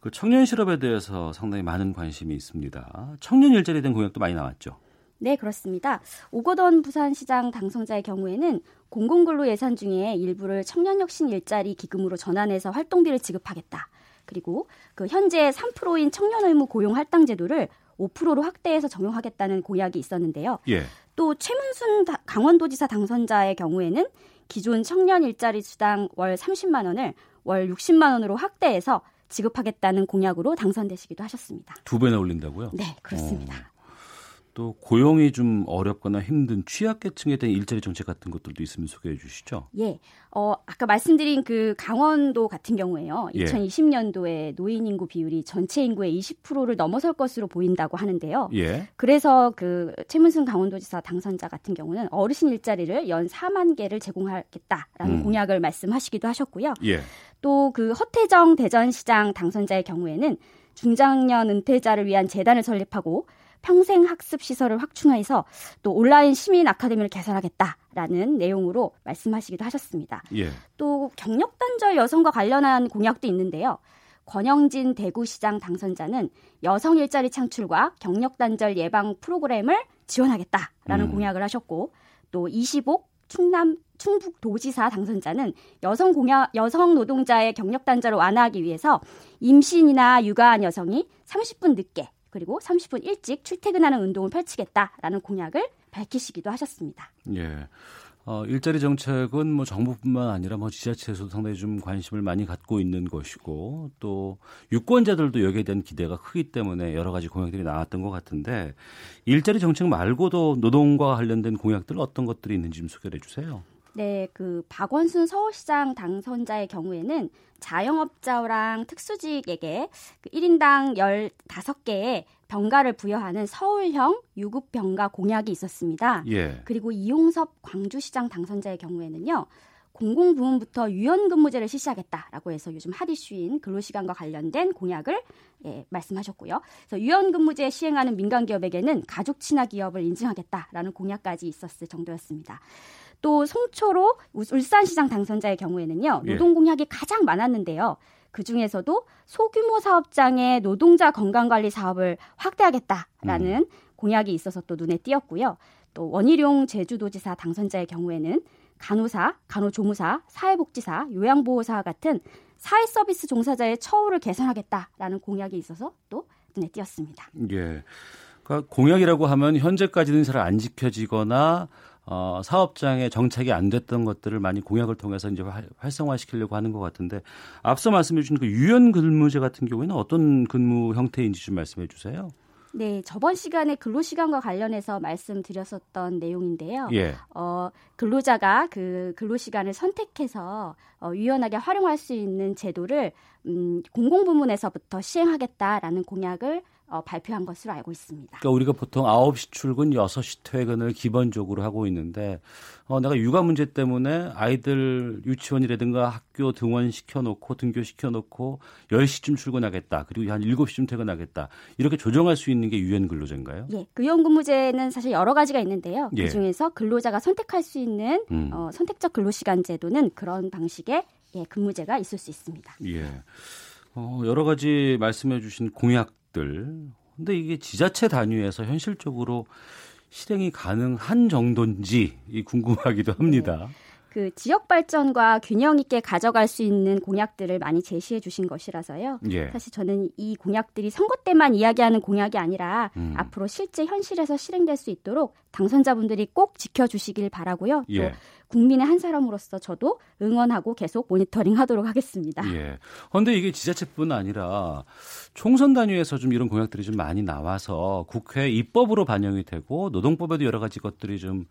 그 청년 실업에 대해서 상당히 많은 관심이 있습니다. 청년 일자리에 대한 공약도 많이 나왔죠. 네, 그렇습니다. 오거돈 부산시장 당선자의 경우에는 공공근로 예산 중에 일부를 청년혁신 일자리 기금으로 전환해서 활동비를 지급하겠다. 그리고 그 현재 3%인 청년 의무 고용 할당 제도를 5%로 확대해서 적용하겠다는 공약이 있었는데요. 예. 또 최문순 강원도지사 당선자의 경우에는 기존 청년 일자리 수당 월 30만 원을 월 60만 원으로 확대해서 지급하겠다는 공약으로 당선되시기도 하셨습니다. 두 배나 올린다고요? 네, 그렇습니다. 어. 또 고용이 좀 어렵거나 힘든 취약계층에 대한 일자리 정책 같은 것들도 있으면 소개해 주시죠. 예. 어, 아까 말씀드린 그 강원도 같은 경우에요. 예. 2020년도에 노인 인구 비율이 전체 인구의 20%를 넘어설 것으로 보인다고 하는데요. 예. 그래서 그 최문순 강원도지사 당선자 같은 경우는 어르신 일자리를 연 4만 개를 제공하겠다라는 음. 공약을 말씀하시기도 하셨고요. 예. 또그 허태정 대전시장 당선자의 경우에는 중장년 은퇴자를 위한 재단을 설립하고 평생 학습 시설을 확충해서 또 온라인 시민 아카데미를 개설하겠다라는 내용으로 말씀하시기도 하셨습니다. 예. 또 경력 단절 여성과 관련한 공약도 있는데요. 권영진 대구시장 당선자는 여성 일자리 창출과 경력 단절 예방 프로그램을 지원하겠다라는 음. 공약을 하셨고 또 25억 충남 충북 도지사 당선자는 여성 공약 여성 노동자의 경력 단절을 완화하기 위해서 임신이나 육아한 여성이 30분 늦게 그리고 30분 일찍 출퇴근하는 운동을 펼치겠다라는 공약을 밝히시기도 하셨습니다. 예. 어, 일자리 정책은 뭐 정부뿐만 아니라 뭐 지자체에서도 상당히 좀 관심을 많이 갖고 있는 것이고 또 유권자들도 여기에 대한 기대가 크기 때문에 여러 가지 공약들이 나왔던 것 같은데 일자리 정책 말고도 노동과 관련된 공약들 어떤 것들이 있는지 좀 소개해 주세요. 네, 그 박원순 서울시장 당선자의 경우에는 자영업자랑 특수직에게 그 1인당 15개의 병가를 부여하는 서울형 유급 병가 공약이 있었습니다. 예. 그리고 이용섭 광주시장 당선자의 경우에는요. 공공부문부터 유연근무제를 실시하겠다라고 해서 요즘 핫 이슈인 근로시간과 관련된 공약을 예, 말씀하셨고요. 그래서 유연근무제 시행하는 민간기업에게는 가족 친화 기업을 인증하겠다라는 공약까지 있었을 정도였습니다. 또 송초로 울산시장 당선자의 경우에는요 예. 노동 공약이 가장 많았는데요. 그 중에서도 소규모 사업장의 노동자 건강관리 사업을 확대하겠다라는 음. 공약이 있어서 또 눈에 띄었고요. 또 원희룡 제주도지사 당선자의 경우에는 간호사, 간호조무사, 사회복지사, 요양보호사 같은 사회 서비스 종사자의 처우를 개선하겠다라는 공약이 있어서 또 눈에 띄었습니다. 예. 그러니까 공약이라고 하면 현재까지는 잘 안 지켜지거나 어, 사업장에 정착이 안 됐던 것들을 많이 공약을 통해서 이제 활성화시키려고 하는 것 같은데 앞서 말씀해 주신 그 유연 근무제 같은 경우에는 어떤 근무 형태인지 좀 말씀해 주세요. 네, 저번 시간에 근로 시간과 관련해서 말씀드렸었던 내용인데요. 예. 어, 근로자가 그 근로 시간을 선택해서 어, 유연하게 활용할 수 있는 제도를 음, 공공부문에서부터 시행하겠다라는 공약을 어, 발표한 것으로 알고 있습니다. 그러니까 우리가 보통 9시 출근, 6시 퇴근을 기본적으로 하고 있는데 어, 내가 육아 문제 때문에 아이들 유치원이라든가 학교 등원시켜 놓고 등교시켜 놓고 10시쯤 출근하겠다. 그리고 한 7시쯤 퇴근하겠다. 이렇게 조정할 수 있는 게 유엔 근로제인가요? 예. 그 유연 근무제는 사실 여러 가지가 있는데요. 예. 그중에서 근로자가 선택할 수 있는 음. 어, 선택적 근로시간 제도는 그런 방식의 예, 근무제가 있을 수 있습니다. 예. 어, 여러 가지 말씀해 주신 공약 것들. 근데 이게 지자체 단위에서 현실적으로 실행이 가능한 정도인지 궁금하기도 합니다. 네. 그 지역 발전과 균형 있게 가져갈 수 있는 공약들을 많이 제시해 주신 것이라서요. 예. 사실 저는 이 공약들이 선거 때만 이야기하는 공약이 아니라 음. 앞으로 실제 현실에서 실행될 수 있도록 당선자분들이 꼭 지켜주시길 바라고요. 예. 또 국민의 한 사람으로서 저도 응원하고 계속 모니터링 하도록 하겠습니다. 예. 그런데 이게 지자체뿐 아니라 총선 단위에서 좀 이런 공약들이 좀 많이 나와서 국회 입법으로 반영이 되고 노동법에도 여러 가지 것들이 좀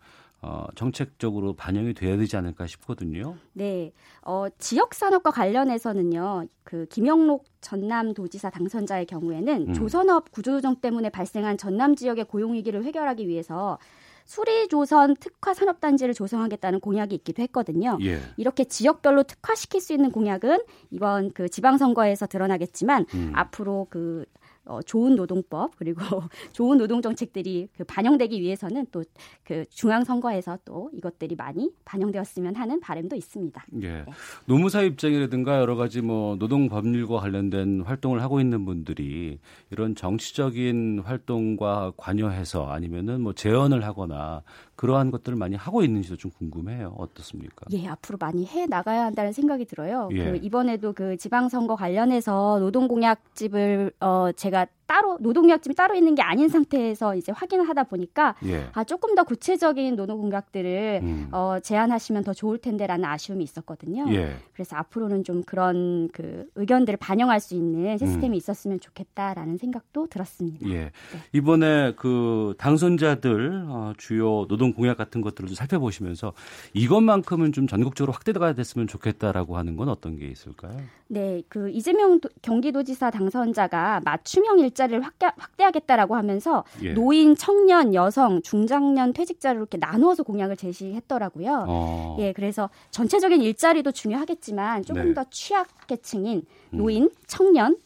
어, 정책적으로 반영이 돼야 되지 않을까 싶거든요. 네, 어, 지역 산업과 관련해서는요, 그 김영록 전남도지사 당선자의 경우에는 음. 조선업 구조조정 때문에 발생한 전남 지역의 고용 위기를 해결하기 위해서 수리조선 특화 산업단지를 조성하겠다는 공약이 있기도 했거든요. 예. 이렇게 지역별로 특화시킬 수 있는 공약은 이번 그 지방선거에서 드러나겠지만 음. 앞으로 그 어, 좋은 노동법 그리고 *laughs* 좋은 노동 정책들이 그 반영되기 위해서는 또 그 중앙 선거에서 또 이것들이 많이 반영되었으면 하는 바람도 있습니다. 예. 노무사 입장이라든가 여러 가지 뭐 노동 법률과 관련된 활동을 하고 있는 분들이 이런 정치적인 활동과 관여해서 아니면은 뭐 제언을 하거나 그러한 것들을 많이 하고 있는지도 좀 궁금해요. 어떻습니까? 예, 앞으로 많이 해 나가야 한다는 생각이 들어요. 예. 그 이번에도 그 지방선거 관련해서 노동공약집을 어 제가 따로 노동공약집이 따로 있는 게 아닌 상태에서 이제 확인을 하다 보니까 예. 아 조금 더 구체적인 노동 공약들을 음. 어 제안하시면 더 좋을 텐데라는 아쉬움이 있었거든요. 예. 그래서 앞으로는 좀 그런 그 의견들을 반영할 수 있는 시스템이 음. 있었으면 좋겠다라는 생각도 들었습니다. 예. 이번에 그 당선자들 어, 주요 노동 공약 같은 것들을 좀 살펴보시면서 이것만큼은 좀 전국적으로 확대가 됐으면 좋겠다라고 하는 건 어떤 게 있을까요? 네, 그 이재명 도- 경기도지사 당선자가 맞춤형 일자 리를 확대, 확대 하겠다라고 하면서 예. 노인, 청년, 여성, 중장년 퇴직자를 이렇게 나누어서 공약을 제시했더라고요. 어. 예, 그래서 전체적인 일자리도 중요하겠지만 조금 네. 더 취약계층인 음. 노인, 청년,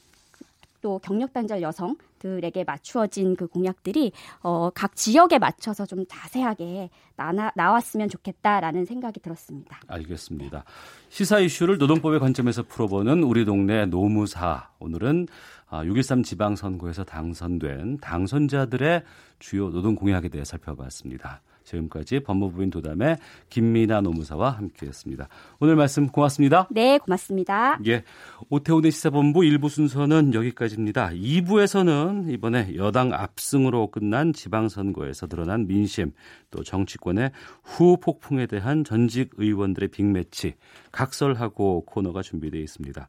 또 경력 단절 여성 들에게 맞추어진 그 공약들이 어, 각 지역에 맞춰서 좀 자세하게 나나, 나왔으면 좋겠다라는 생각이 들었습니다. 알겠습니다. 시사 이슈를 노동법의 관점에서 풀어보는 우리 동네 노무사. 오늘은 6.13 지방선거에서 당선된 당선자들의 주요 노동 공약에 대해 살펴봤습니다. 지금까지 법무부인 도담의 김미나 노무사와 함께했습니다. 오늘 말씀 고맙습니다. 네, 고맙습니다. 예. 오태훈의 시사본부 1부 순서는 여기까지입니다. 2부에서는 이번에 여당 압승으로 끝난 지방선거에서 드러난 민심, 또 정치권의 후폭풍에 대한 전직 의원들의 빅매치, 각설하고 코너가 준비되어 있습니다.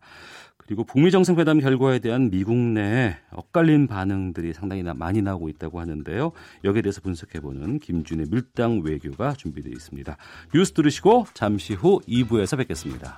그리고 북미 정상회담 결과에 대한 미국 내에 엇갈린 반응들이 상당히 나- 많이 나오고 있다고 하는데요. 여기에 대해서 분석해보는 김준의 밀당 외교가 준비되어 있습니다. 뉴스 들으시고 잠시 후 2부에서 뵙겠습니다.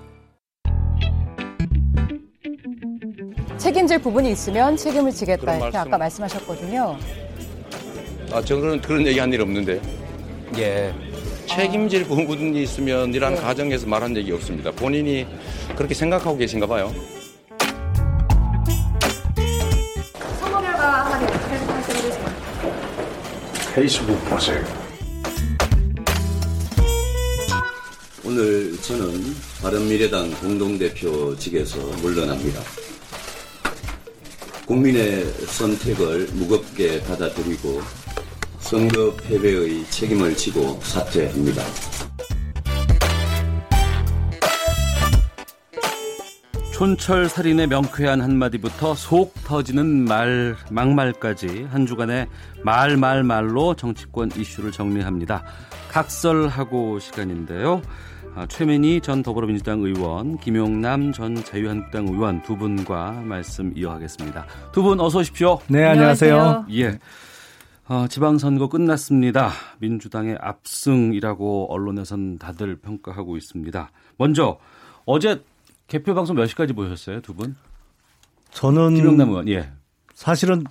책임질 부분이 있으면 책임을 지겠다 이렇게 말씀. 아까 말씀하셨거든요. 아, 저는 그런 얘기 한 일 없는데. 예. 책임질 부분이 있으면 이런 가정에서 말한 적이 없습니다. 본인이 그렇게 생각하고 계신가 봐요. 선거 결과 한마디 말씀해주세요. 페이스북 보세요. 오늘 저는 바른미래당 공동대표직에서 물러납니다. 국민의 선택을 무겁게 받아들이고 선거 패배의 책임을 지고 사퇴합니다. 촌철 살인의 명쾌한 한마디부터 속 터지는 말, 막말까지 한 주간의 말, 말, 말로 정치권 이슈를 정리합니다. 각설하고 시간인데요. 아, 최민희 전 더불어민주당 의원, 김용남 전 자유한국당 의원 두 분과 말씀 이어가겠습니다. 두 분 어서 오십시오. 네, 안녕하세요. 예. 어, 지방선거 끝났습니다. 민주당의 압승이라고 언론에선 다들 평가하고 있습니다. 먼저 어제 개표 방송 몇 시까지 보셨어요, 두 분? 저는 김영남 의원, 예. 사실은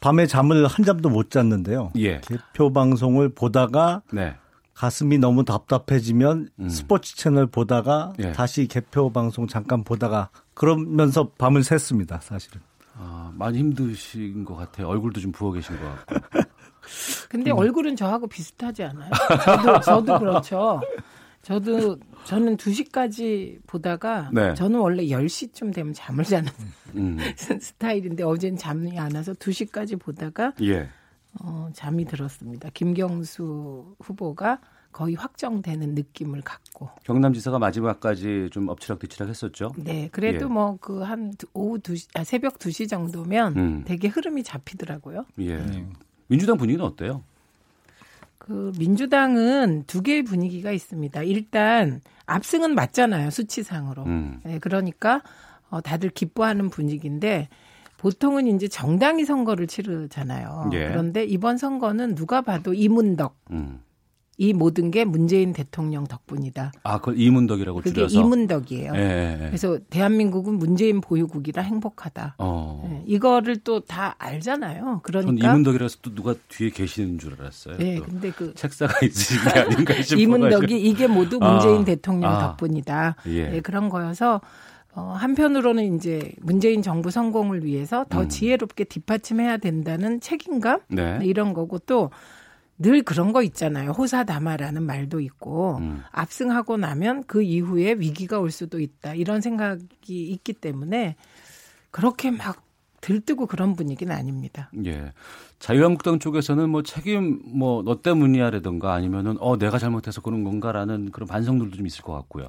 밤에 잠을 한 잠도 못 잤는데요. 예. 개표 방송을 보다가 네. 가슴이 너무 답답해지면 음. 스포츠 채널 보다가 예. 다시 개표 방송 잠깐 보다가 그러면서 밤을 샜습니다. 사실은. 아, 많이 힘드신 것 같아요. 얼굴도 좀 부어 계신 것 같고. *laughs* 근데 음. 얼굴은 저하고 비슷하지 않아요? 저도, 저도 그렇죠. 저도 저는 2시까지 보다가 네. 저는 원래 10시쯤 되면 잠을 자는 음. *laughs* 스타일인데 어제는 잠이 안 와서 2시까지 보다가 예. 어, 잠이 들었습니다. 김경수 후보가 거의 확정되는 느낌을 갖고. 경남지사가 마지막까지 좀 엎치락뒤치락 했었죠. 네, 그래도 예. 뭐그 한 오후 2시, 아, 새벽 2시 정도면 음. 되게 흐름이 잡히더라고요. 예. 민주당 분위기는 어때요? 그 민주당은 두 개의 분위기가 있습니다. 일단 압승은 맞잖아요 수치상으로. 음. 네, 그러니까 어, 다들 기뻐하는 분위기인데 보통은 이제 정당이 선거를 치르잖아요. 예. 그런데 이번 선거는 누가 봐도 이문덕 음. 이 모든 게 문재인 대통령 덕분이다. 아, 그걸 이문덕이라고 그게 줄여서. 이문덕이에요. 예, 예, 예. 그래서 대한민국은 문재인 보유국이라 행복하다. 어. 네, 이거를 또 다 알잖아요. 전 그러니까 이문덕이라서 또 누가 뒤에 계시는 줄 알았어요. 네, 또 근데 그 책사가 *laughs* 있으신 게 아닌가 싶어가지고. 이문덕이 이게 모두 문재인 아, 대통령 아. 덕분이다. 예. 네, 그런 거여서 어, 한편으로는 이제 문재인 정부 성공을 위해서 더 음. 지혜롭게 뒷받침해야 된다는 책임감 네. 네, 이런 거고 또 늘 그런 거 있잖아요. 호사다마라는 말도 있고 음. 압승하고 나면 그 이후에 위기가 올 수도 있다. 이런 생각이 있기 때문에 그렇게 막 들뜨고 그런 분위기는 아닙니다. 예. 자유한국당 쪽에서는 뭐 책임 뭐 너 때문이야라든가 아니면은 어 내가 잘못해서 그런 건가라는 그런 반성들도 좀 있을 것 같고요.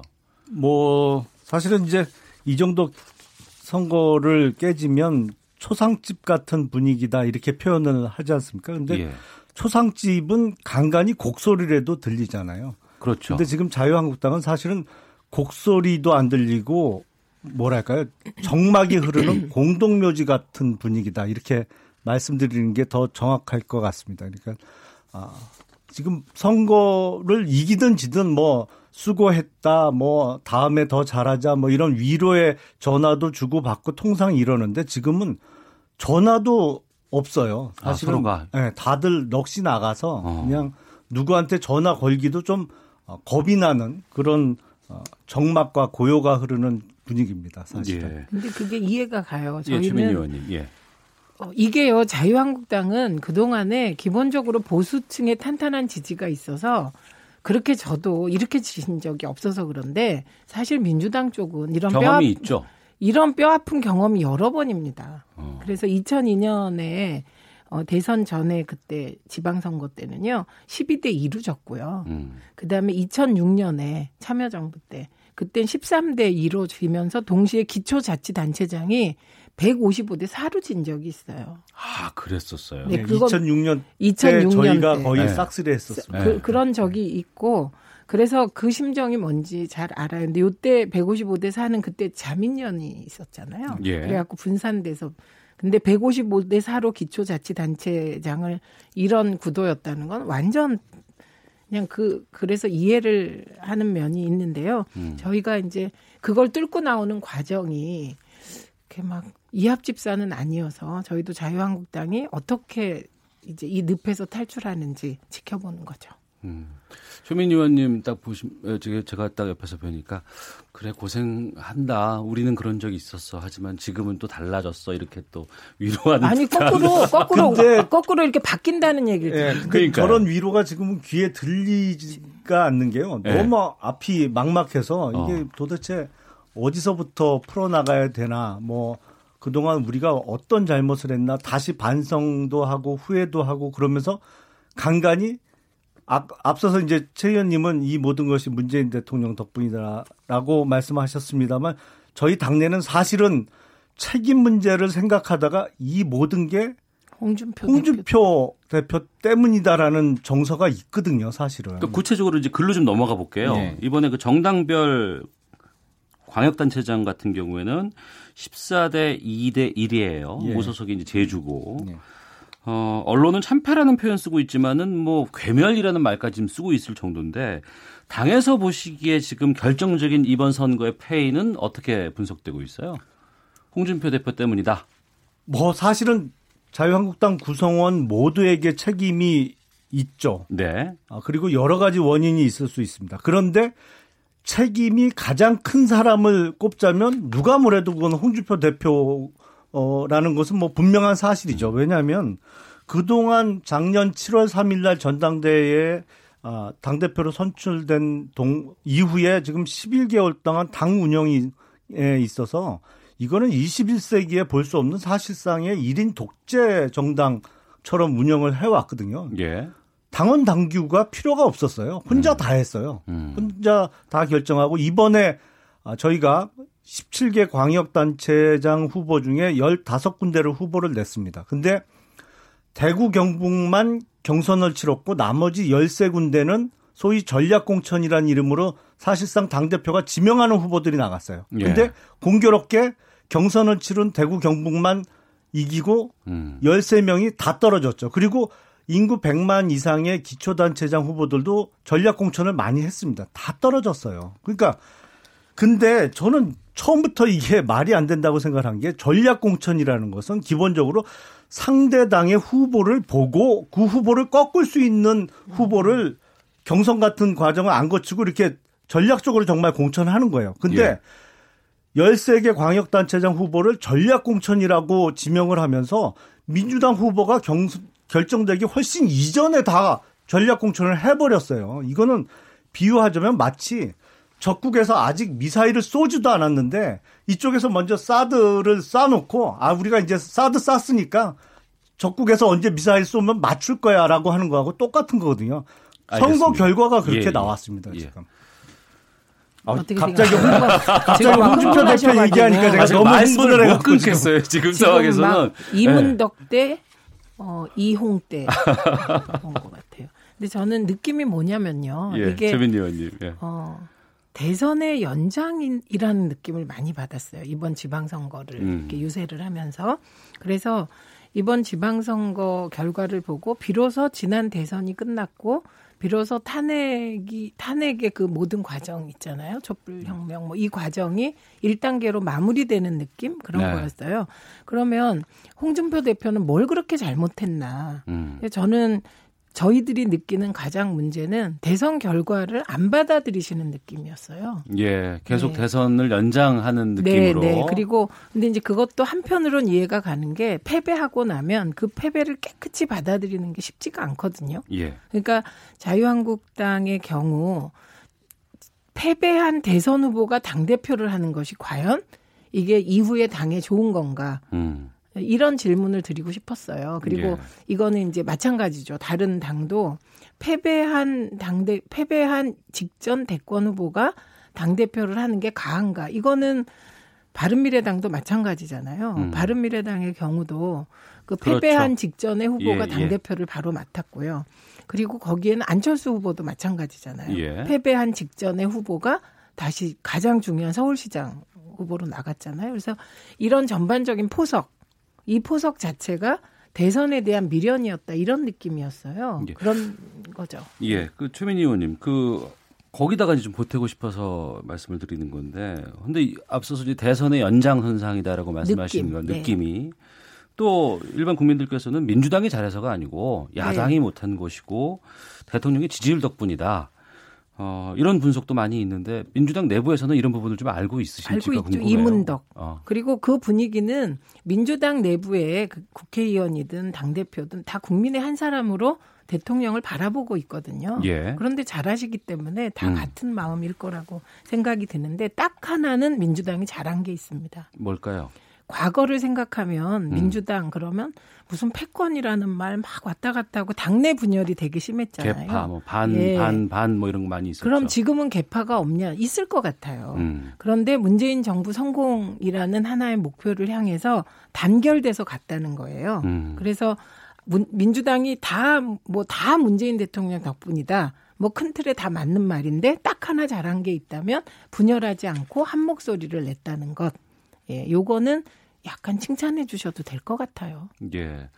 뭐 사실은 이제 이 정도 선거를 깨지면 초상집 같은 분위기다 이렇게 표현을 하지 않습니까? 근데 예. 초상집은 간간히 곡소리라도 들리잖아요. 그렇죠. 근데 지금 자유한국당은 사실은 곡소리도 안 들리고 뭐랄까요? 정막이 흐르는 *clears throat* 공동묘지 같은 분위기다. 이렇게 말씀드리는 게 더 정확할 것 같습니다. 그러니까 아, 지금 선거를 이기든 지든 뭐 수고했다, 뭐 다음에 더 잘하자, 뭐 이런 위로의 전화도 주고 받고 통상 이러는데 지금은 전화도 없어요. 아, 사실은 서로가? 네, 다들 넋이 나가서 어. 그냥 누구한테 전화 걸기도 좀 어, 겁이 나는 그런 어, 정막과 고요가 흐르는 분위기입니다. 사실은. 예. 근데 그게 이해가 가요. 예, 저희는 의원님. 예. 어, 이게요, 자유한국당은 그 동안에 기본적으로 보수층의 탄탄한 지지가 있어서 그렇게 저도 이렇게 지신 적이 없어서 그런데 사실 민주당 쪽은 이런 뼈, 경험이 아- 있죠. 이런 뼈 아픈 경험이 여러 번입니다. 어. 그래서 2002년에 어, 대선 전에 그때 지방선거 때는요, 12대 2로 졌고요. 음. 그 다음에 2006년에 참여정부 때, 그땐 13대 2로 지면서 동시에 기초자치단체장이 155대 4로 진 적이 있어요. 아, 그랬었어요. 네, 네, 그거 2006년 때 2006년 저희가 때. 거의 네. 싹쓸이 했었습니다. 그, 그런 적이 있고 그래서 그 심정이 뭔지 잘 알아요. 근데 요때 155대 4는 그때 자민련이 있었잖아요. 예. 그래갖고 분산돼서 근데 155대 4로 기초자치단체장을 이런 구도였다는 건 완전 그냥 그 그래서 이해를 하는 면이 있는데요. 음. 저희가 이제 그걸 뚫고 나오는 과정이 이렇게 막 이합 집사는 아니어서 저희도 자유한국당이 어떻게 이제 이 늪에서 탈출하는지 지켜보는 거죠. 음. 최민희 의원님 딱 보시면 제가 제가 딱 옆에서 보니까 그래 고생한다. 우리는 그런 적이 있었어. 하지만 지금은 또 달라졌어. 이렇게 또 위로하는 아니. 거꾸로 *laughs* 거꾸로 근데- 거꾸로 이렇게 바뀐다는 얘기를 예, 그러니까요. 저런 위로가 지금은 귀에 들리지가 않는 게요. 예. 너무 앞이 막막해서 이게 어. 도대체 어디서부터 풀어나가야 되나, 뭐, 그동안 우리가 어떤 잘못을 했나, 다시 반성도 하고 후회도 하고 그러면서 간간히 앞, 앞서서 이제 최 의원님은 이 모든 것이 문재인 대통령 덕분이다라고 말씀하셨습니다만 저희 당내는 사실은 책임 문제를 생각하다가 이 모든 게 홍준표, 홍준표 대표 때문이다라는 정서가 있거든요, 사실은. 그러니까 구체적으로 이제 글로 좀 넘어가 볼게요. 네. 이번에 그 정당별 광역단체장 같은 경우에는 14대 2대 1이에요. 예. 무소속이 이제 제주고. 예. 어, 언론은 참패라는 표현 쓰고 있지만은 뭐 괴멸이라는 말까지 지금 쓰고 있을 정도인데 당에서 보시기에 지금 결정적인 이번 선거의 패인은 어떻게 분석되고 있어요? 홍준표 대표 때문이다. 뭐 사실은 자유한국당 구성원 모두에게 책임이 있죠. 네. 아, 그리고 여러 가지 원인이 있을 수 있습니다. 그런데 책임이 가장 큰 사람을 꼽자면 누가 뭐래도 그건 홍준표 대표라는 것은 뭐 분명한 사실이죠. 왜냐하면 그동안 작년 7월 3일 날 전당대회에 아, 당대표로 선출된 동, 이후에 지금 11개월 동안 당 운영에 있어서 이거는 21세기에 볼 수 없는 사실상의 1인 독재 정당처럼 운영을 해왔거든요. 예. 당원 당규가 필요가 없었어요. 혼자 음. 다 했어요. 음. 혼자 다 결정하고 이번에 아, 저희가 17개 광역단체장 후보 중에 15군데를 후보를 냈습니다. 근데 대구 경북만 경선을 치렀고 나머지 13군데는 소위 전략공천이라는 이름으로 사실상 당대표가 지명하는 후보들이 나갔어요. 근데 예. 공교롭게 경선을 치른 대구 경북만 이기고 음. 13명이 다 떨어졌죠. 그리고 인구 100만 이상의 기초단체장 후보들도 전략 공천을 많이 했습니다. 다 떨어졌어요. 그러니까 근데 저는 처음부터 이게 말이 안 된다고 생각한 게 전략 공천이라는 것은 기본적으로 상대 당의 후보를 보고 그 후보를 꺾을 수 있는 후보를 경선 같은 과정을 안 거치고 이렇게 전략적으로 정말 공천하는 거예요. 근데 예. 13개 광역단체장 후보를 전략공천이라고 지명을 하면서 민주당 후보가 경, 결정되기 훨씬 이전에 다 전략 공천을 해버렸어요. 이거는 비유하자면 마치 적국에서 아직 미사일을 쏘지도 않았는데 이쪽에서 먼저 사드를 쏴놓고 아 우리가 이제 사드 쐈으니까 적국에서 언제 미사일 쏘면 맞출 거야라고 하는 거하고 똑같은 거거든요. 알겠습니다. 선거 결과가 그렇게 예, 예. 나왔습니다. 예. 지금. 아, 갑자기 갑자기 홍준표 대표 얘기하니까 제가 너무 흥분을 해갖고 끊겠어요. 지금, 지금 상황에서는 이문덕 대 어, 이홍 때본것 같아요. 근데 저는 느낌이 뭐냐면요. 예, 이게 최민 의원님. 예. 어, 대선의 연장이라는 느낌을 많이 받았어요. 이번 지방선거를 음. 이렇게 유세를 하면서 그래서 이번 지방선거 결과를 보고 비로소 지난 대선이 끝났고 비로소 탄핵이 탄핵의 그 모든 과정 있잖아요. 촛불 혁명 뭐 이 과정이 1단계로 마무리되는 느낌 그런 네. 거였어요. 그러면 홍준표 대표는 뭘 그렇게 잘못했나? 음. 저는 저희들이 느끼는 가장 문제는 대선 결과를 안 받아들이시는 느낌이었어요. 예, 계속 네. 대선을 연장하는 느낌으로. 네, 네. 그리고 근데 이제 그것도 한편으로는 이해가 가는 게 패배하고 나면 그 패배를 깨끗이 받아들이는 게 쉽지가 않거든요. 예. 그러니까 자유한국당의 경우 패배한 대선 후보가 당 대표를 하는 것이 과연 이게 이후에 당에 좋은 건가? 음. 이런 질문을 드리고 싶었어요. 그리고 예. 이거는 이제 마찬가지죠. 다른 당도 패배한 당대 패배한 직전 대권 후보가 당 대표를 하는 게 가한가? 이거는 바른미래당도 마찬가지잖아요. 음. 바른미래당의 경우도 그 그렇죠. 패배한 그렇죠. 직전에 후보가 예, 당 대표를 예. 바로 맡았고요. 그리고 거기에는 안철수 후보도 마찬가지잖아요. 예. 패배한 직전에 후보가 다시 가장 중요한 서울시장 후보로 나갔잖아요. 그래서 이런 전반적인 포석 이 포석 자체가 대선에 대한 미련이었다 이런 느낌이었어요. 예. 그런 거죠. 예, 그 최민희 의원님, 그 거기다가 좀 보태고 싶어서 말씀을 드리는 건데, 근데 앞서서 이제 대선의 연장선상이다라고 말씀하시는 느낌. 건 네. 느낌이 네. 또 일반 국민들께서는 민주당이 잘해서가 아니고 야당이 네. 못한 것이고 대통령의 지지율 덕분이다. 어, 이런 분석도 많이 있는데 민주당 내부에서는 이런 부분을 좀 알고 있으신지가 알고 있죠. 궁금해요. 이문덕. 어. 그리고 그 분위기는 민주당 내부의 그 국회의원이든 당 대표든 다 국민의 한 사람으로 대통령을 바라보고 있거든요. 예. 그런데 잘하시기 때문에 다 음. 같은 마음일 거라고 생각이 드는데 딱 하나는 민주당이 잘한 게 있습니다. 뭘까요? 과거를 생각하면 음. 민주당 그러면 무슨 패권이라는 말 막 왔다 갔다 하고 당내 분열이 되게 심했잖아요. 개파 뭐반 반 반 뭐 이런 거 많이 있었죠. 그럼 지금은 개파가 없냐? 있을 것 같아요. 음. 그런데 문재인 정부 성공이라는 하나의 목표를 향해서 단결돼서 갔다는 거예요. 음. 그래서 문, 민주당이 다 뭐 다 문재인 대통령 덕분이다. 뭐큰 틀에 다 맞는 말인데 딱 하나 잘한 게 있다면 분열하지 않고 한 목소리를 냈다는 것. 예, 요거는 약간 칭찬해 주셔도 될 것 같아요. 예.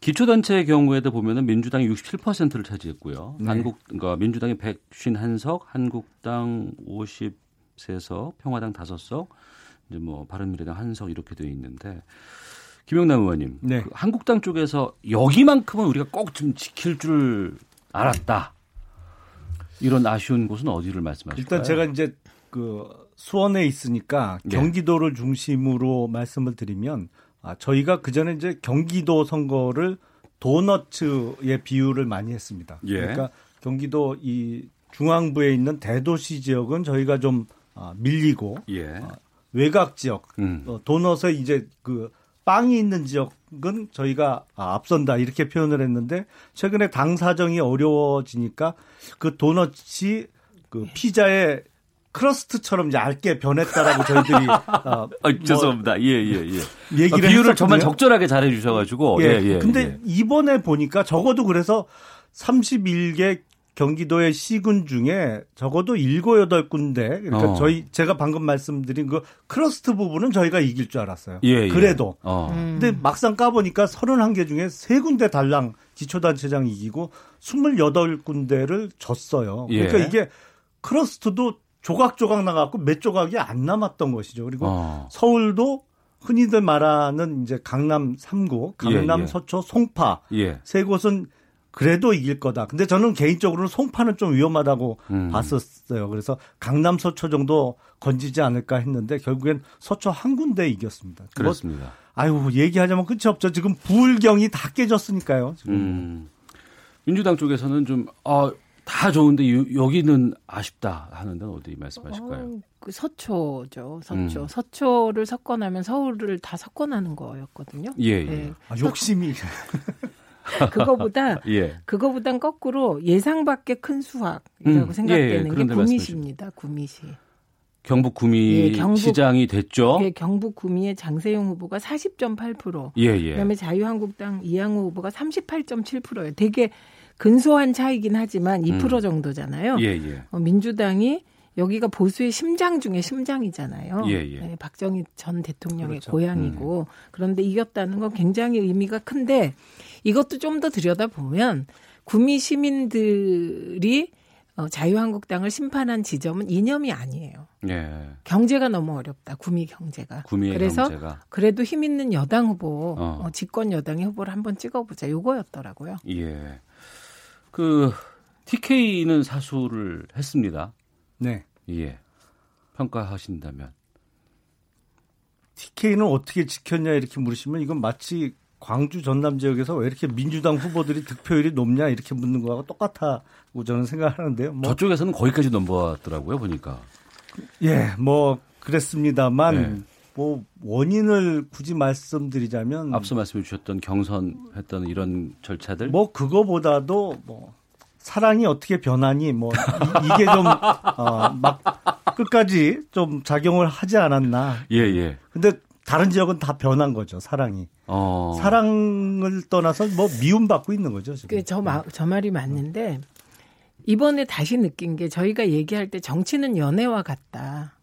기초단체의 경우에도 보면은 민주당이 67%를 차지했고요. 네. 한국, 그러니까 민주당이 151석, 한국당 53석, 평화당 5석, 이제 뭐 바른미래당 한석 이렇게 돼 있는데 김영남 의원님, 네. 그 한국당 쪽에서 여기만큼은 우리가 꼭 좀 지킬 줄 알았다. 이런 아쉬운 곳은 어디를 말씀하실까요? 일단 제가 이제 그 수원에 있으니까 네. 경기도를 중심으로 말씀을 드리면 아, 저희가 그 전에 이제 경기도 선거를 도너츠의 비유를 많이 했습니다. 예. 그러니까 경기도 이 중앙부에 있는 대도시 지역은 저희가 좀 아, 밀리고 예. 어, 외곽 지역 음. 어, 도넛에 이제 그 빵이 있는 지역은 저희가 아, 앞선다 이렇게 표현을 했는데 최근에 당 사정이 어려워지니까 그 도넛이 그 피자의 크러스트처럼 얇게 변했다라고 저희들이 *laughs* 어, 아, 죄송합니다. 예, 예, 예. 얘기를 아, 비유를. 정말 적절하게 잘해 주셔 가지고. 예. 예, 예. 근데 예. 이번에 보니까 적어도 그래서 31개 경기도의 시군 중에 적어도 7, 8군데 그러니까 어. 저희 제가 방금 말씀드린 그 crust 부분은 저희가 이길 줄 알았어요. 예, 예. 그래도. 어. 근데 막상 까 보니까 31개 중에 3군데 달랑 기초단체장 이기고 28군데를 졌어요. 그러니까 예. 이게 크러스트도 조각조각 나갖고 몇 조각이 안 남았던 것이죠. 그리고 어. 서울도 흔히들 말하는 이제 강남 3구, 강남, 예, 예. 서초, 송파 예. 세 곳은 그래도 이길 거다. 근데 저는 개인적으로는 송파는 좀 위험하다고 음. 봤었어요. 그래서 강남, 서초 정도 건지지 않을까 했는데 결국엔 서초 한 군데 이겼습니다. 뭐, 그렇습니다. 아유 얘기하자면 끝이 없죠. 지금 부울경이 다 깨졌으니까요. 지금. 음. 민주당 쪽에서는 좀, 아, 다 좋은데 유- 여기는 아쉽다 하는 데는 어디 말씀하실까요? 어, 그 서초죠. 서초. 음. 서초를 섞어나면 서울을 다 섞어나는 거였거든요. 예, 예. 네. 아, 욕심이. 그거보다 *laughs* 예. 그거보단 거꾸로 예상 밖의 큰 수확이라고 음, 예, 예, 생각되는 게 그런데 구미시입니다. 구미시. 경북 구미 예, 경북- 시장이 됐죠. 예, 경북 구미의 장세용 후보가 40.8%. 예, 예. 그다음에 자유한국당 이양호 후보가 38.7%예요. 되게 근소한 차이긴 하지만 2% 음. 정도잖아요. 예, 예. 어, 민주당이 여기가 보수의 심장 중에 심장이잖아요. 예, 예. 네, 박정희 전 대통령의 그렇죠. 고향이고 그런데 이겼다는 건 굉장히 의미가 큰데 이것도 좀 더 들여다 보면 구미 시민들이 어, 자유한국당을 심판한 지점은 이념이 아니에요. 예. 경제가 너무 어렵다. 구미 경제가. 구미의 그래서 경제가. 그래도 힘 있는 여당 후보, 어. 어, 집권 여당의 후보를 한번 찍어보자. 요거였더라고요. 예. 그 TK는 사수를 했습니다. 네. 예. 평가하신다면. TK는 어떻게 지켰냐 이렇게 물으시면 이건 마치 광주 전남 지역에서 왜 이렇게 민주당 후보들이 득표율이 높냐 이렇게 묻는 거하고 똑같다고 저는 생각하는데요. 뭐 저쪽에서는 거기까지 넘어왔더라고요, 보니까. 예, 뭐 그랬습니다만 네. 뭐 원인을 굳이 말씀드리자면 앞서 말씀해 주셨던 경선했던 이런 절차들. 뭐 그거보다도 뭐 사랑이 어떻게 변하니 뭐 이- 이게 좀어막 *laughs* 끝까지 좀 작용을 하지 않았나. 예, 예. 근데 다른 지역은 다 변한 거죠 사랑이. 어. 사랑을 떠나서 뭐 미움받고 있는 거죠 지금. 그 저, 마- 저 말이 맞는데 이번에 다시 느낀 게 저희가 얘기할 때 정치는 연애와 같다.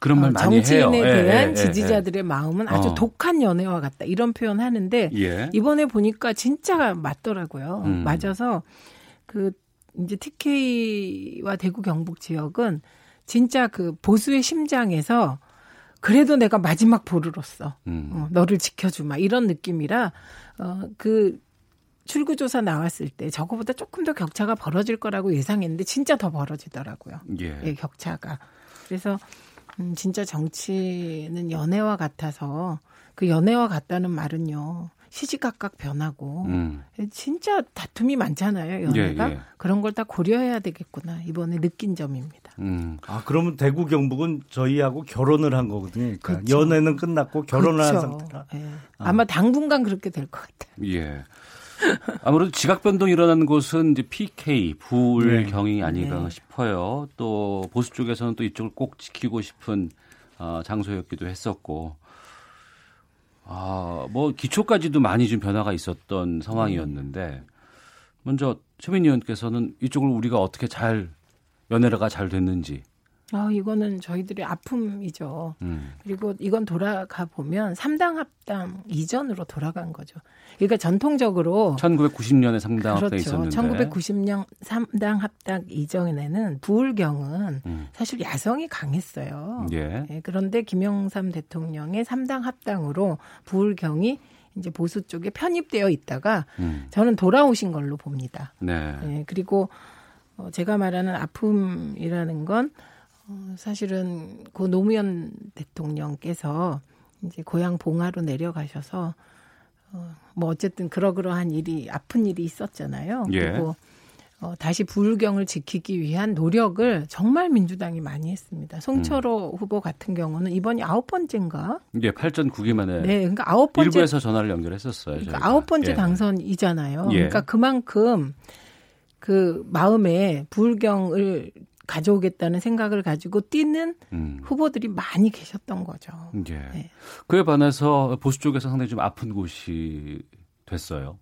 그런 말 어, 많이 해요. 정치인에 예, 대한 예, 지지자들의 마음은 아주 어. 독한 연애와 같다. 이런 표현 하는데 예. 이번에 보니까 진짜 맞더라고요. 음. 맞아서 그 이제 TK와 대구 경북 지역은 진짜 그 보수의 심장에서 그래도 내가 마지막 보루로서 음. 어, 너를 지켜주마 이런 느낌이라 어 그 출구조사 나왔을 때 저거보다 조금 더 격차가 벌어질 거라고 예상했는데 진짜 더 벌어지더라고요. 예. 예, 격차가. 그래서 음, 진짜 정치는 연애와 같아서 그 연애와 같다는 말은요. 시시각각 변하고 음. 진짜 다툼이 많잖아요. 연애가 예, 예. 그런 걸 다 고려해야 되겠구나 이번에 느낀 점입니다. 음. 아 그러면 대구 경북은 저희하고 결혼을 한 거거든요. 그러니까 그쵸. 연애는 끝났고 결혼을 한 그렇죠. 상태라. 예. 아마 당분간 그렇게 될 것 같아요. 예. 아무래도 지각 변동이 일어나는 곳은 이제 PK 부울경이 아닌가 네. 싶어요. 또 보수 쪽에서는 또 이쪽을 꼭 지키고 싶은 어, 장소였기도 했었고, 아, 뭐 기초까지도 많이 좀 변화가 있었던 상황이었는데, 먼저 최민희 의원께서는 이쪽을 우리가 어떻게 잘 연애가 잘 됐는지 아, 이거는 저희들의 아픔이죠. 음. 그리고 이건 돌아가 보면 삼당 합당 이전으로 돌아간 거죠. 그러니까 전통적으로 1990년에 상당 합당이 그렇죠. 있었는데 1990년 삼당 합당 이전에는 부울경은 음. 사실 야성이 강했어요. 예. 예, 그런데 김영삼 대통령의 삼당 합당으로 부울경이 이제 보수 쪽에 편입되어 있다가 음. 저는 돌아오신 걸로 봅니다. 네. 예, 그리고 어, 제가 말하는 아픔이라는 건 어, 사실은 고 노무현 대통령께서 이제 고향 봉화로 내려가셔서 어, 뭐 어쨌든 그러그러한 일이 아픈 일이 있었잖아요. 예. 그리고 어, 다시 불경을 지키기 위한 노력을 정말 민주당이 많이 했습니다. 송철호 음. 후보 같은 경우는 이번이 아홉 번째인가? 예, 8전 9기 만에 네, 그러니까 아홉 번째 일부에서 전화를 연결했었어요. 그러니까. 아홉 번째 예. 당선이잖아요. 예. 그러니까 그만큼 그 마음에 불경을 가져오겠다는 생각을 가지고 뛰는 음. 후보들이 많이 계셨던 거죠. 예. 네. 그에 반해서 보수 쪽에서 상당히 좀 아픈 곳이 됐어요.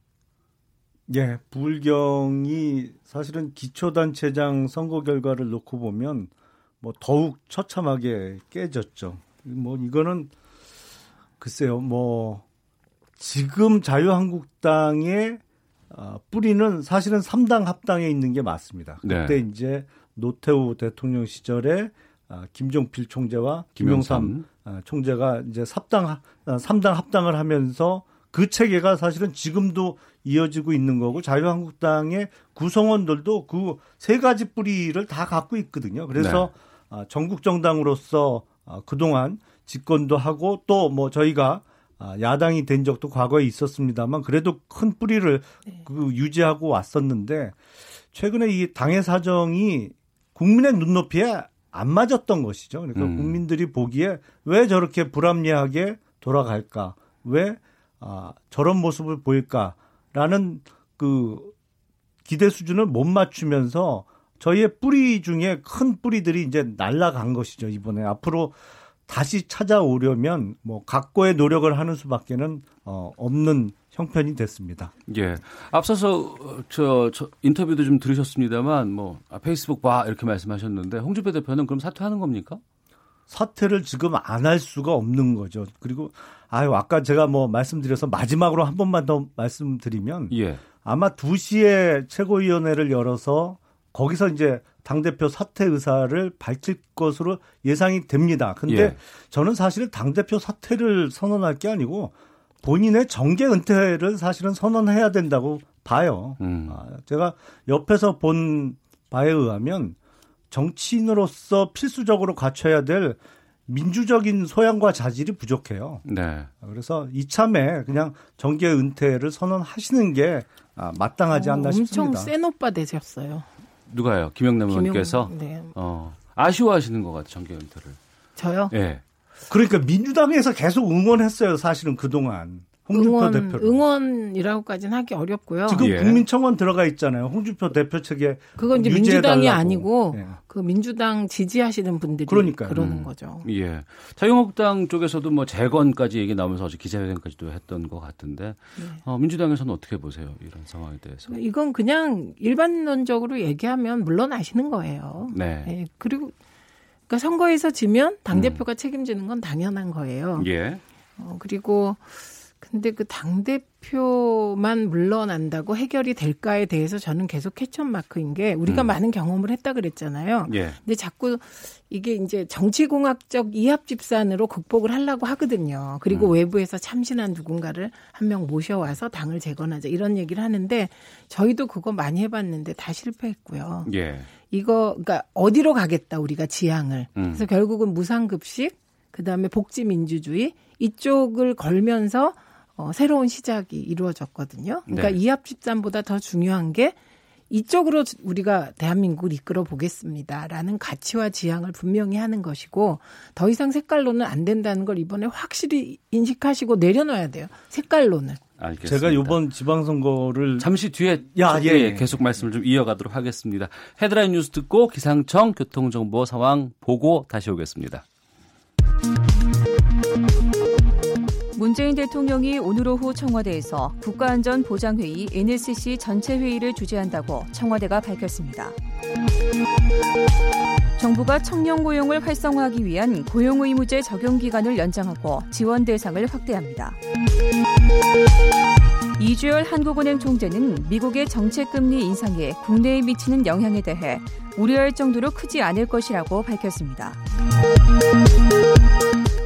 예, 부울경이 사실은 기초단체장 선거 결과를 놓고 보면 뭐 더욱 처참하게 깨졌죠. 뭐 이거는 글쎄요, 뭐 지금 자유한국당의 어, 뿌리는 사실은 3당 합당에 있는 게 맞습니다. 네. 그때 이제 노태우 대통령 시절에 아, 김종필 총재와 김영삼 김영삼. 아, 총재가 이제 3당 3당 합당을 하면서 그 체계가 사실은 지금도 이어지고 있는 거고 자유한국당의 구성원들도 그 세 가지 뿌리를 다 갖고 있거든요. 그래서 아, 전국 정당으로서 아, 그동안 집권도 하고 또 뭐 저희가 아, 야당이 된 적도 과거에 있었습니다만 그래도 큰 뿌리를 그 유지하고 왔었는데 최근에 이 당의 사정이 국민의 눈높이에 안 맞았던 것이죠. 그러니까 음. 국민들이 보기에 왜 저렇게 불합리하게 돌아갈까? 왜 아, 저런 모습을 보일까라는 그 기대 수준을 못 맞추면서 저희의 뿌리 중에 큰 뿌리들이 이제 날라간 것이죠 이번에 앞으로 다시 찾아오려면 뭐 각고의 노력을 하는 수밖에는 어, 없는 형편이 됐습니다. 예. 앞서서 어, 저, 저 인터뷰도 좀 들으셨습니다만 뭐 아, 페이스북 봐 이렇게 말씀하셨는데 홍준표 대표는 그럼 사퇴하는 겁니까? 사퇴를 지금 안 할 수가 없는 거죠. 그리고 아유 아까 제가 뭐 말씀드려서 마지막으로 한 번만 더 말씀드리면 예. 아마 2시에 최고위원회를 열어서 거기서 이제 당대표 사퇴 의사를 밝힐 것으로 예상이 됩니다. 근데 예. 저는 사실은 당대표 사퇴를 선언할 게 아니고 본인의 정계 은퇴를 사실은 선언해야 된다고 봐요. 음. 아, 제가 옆에서 본 바에 의하면 정치인으로서 필수적으로 갖춰야 될 민주적인 소양과 자질이 부족해요. 네. 그래서 이참에 그냥 정계 은퇴를 선언하시는 게 아, 마땅하지 않나 어, 엄청 싶습니다. 센 오빠 되셨어요. 누가요? 김영남 김영- 의원께서 네. 어, 아쉬워하시는 것 같아요. 정계 은퇴를. 저요? 예. 그러니까 민주당에서 계속 응원했어요. 사실은 그동안 홍준표 응원, 대표를. 응원이라고까지는 하기 어렵고요. 지금 예. 국민청원 들어가 있잖아요. 홍준표 대표 측에 그건 이제. 민주당이 아니고 예. 그 민주당 지지하시는 분들이 그러니까요. 그러는 음. 거죠. 예. 자유한국당 쪽에서도 뭐 재건까지 얘기 나오면서 어제 기자회견까지도 했던 것 같은데 네. 어, 민주당에서는 어떻게 보세요? 이런 상황에 대해서. 이건 그냥 일반론적으로 얘기하면 물러나시는 거예요. 네. 예, 그리고 그러니까 선거에서 지면 당 대표가 책임지는 건 당연한 거예요. 음. 예. 어, 그리고 근데 그 당 대표만 물러난다고 해결이 될까에 대해서 저는 계속 캐천 마크인 게 우리가 음. 많은 경험을 했다 그랬잖아요. 예. 근데 자꾸 이게 이제 정치공학적 이합 집산으로 극복을 하려고 하거든요. 그리고 음. 외부에서 참신한 누군가를 한 명 모셔와서 당을 재건하자 이런 얘기를 하는데 저희도 그거 많이 해봤는데 다 실패했고요. 예. 이거 그러니까 어디로 가겠다 우리가 지향을 음. 그래서 결국은 무상급식 그다음에 복지 민주주의 이쪽을 걸면서 어, 새로운 시작이 이루어졌거든요. 그러니까 네. 이합 집산보다 더 중요한 게 이쪽으로 우리가 대한민국을 이끌어 보겠습니다라는 가치와 지향을 분명히 하는 것이고 더 이상 색깔론은 안 된다는 걸 이번에 확실히 인식하시고 내려놔야 돼요. 색깔론을. 알겠습니다. 제가 이번 지방선거를 잠시 뒤에 야, 저- 예, 예. 계속 말씀을 좀 이어가도록 하겠습니다. 헤드라인 뉴스 듣고 기상청 교통정보 상황 보고 다시 오겠습니다. 문재인 대통령이 오늘 오후 청와대에서 국가안전보장회의 NSC 전체 회의를 주재한다고 청와대가 밝혔습니다. 정부가 청년 고용을 활성화하기 위한 고용 의무제 적용 기간을 연장하고 지원 대상을 확대합니다. 이주열 한국은행 총재는 미국의 정책금리 인상에 국내에 미치는 영향에 대해 우려할 정도로 크지 않을 것이라고 밝혔습니다.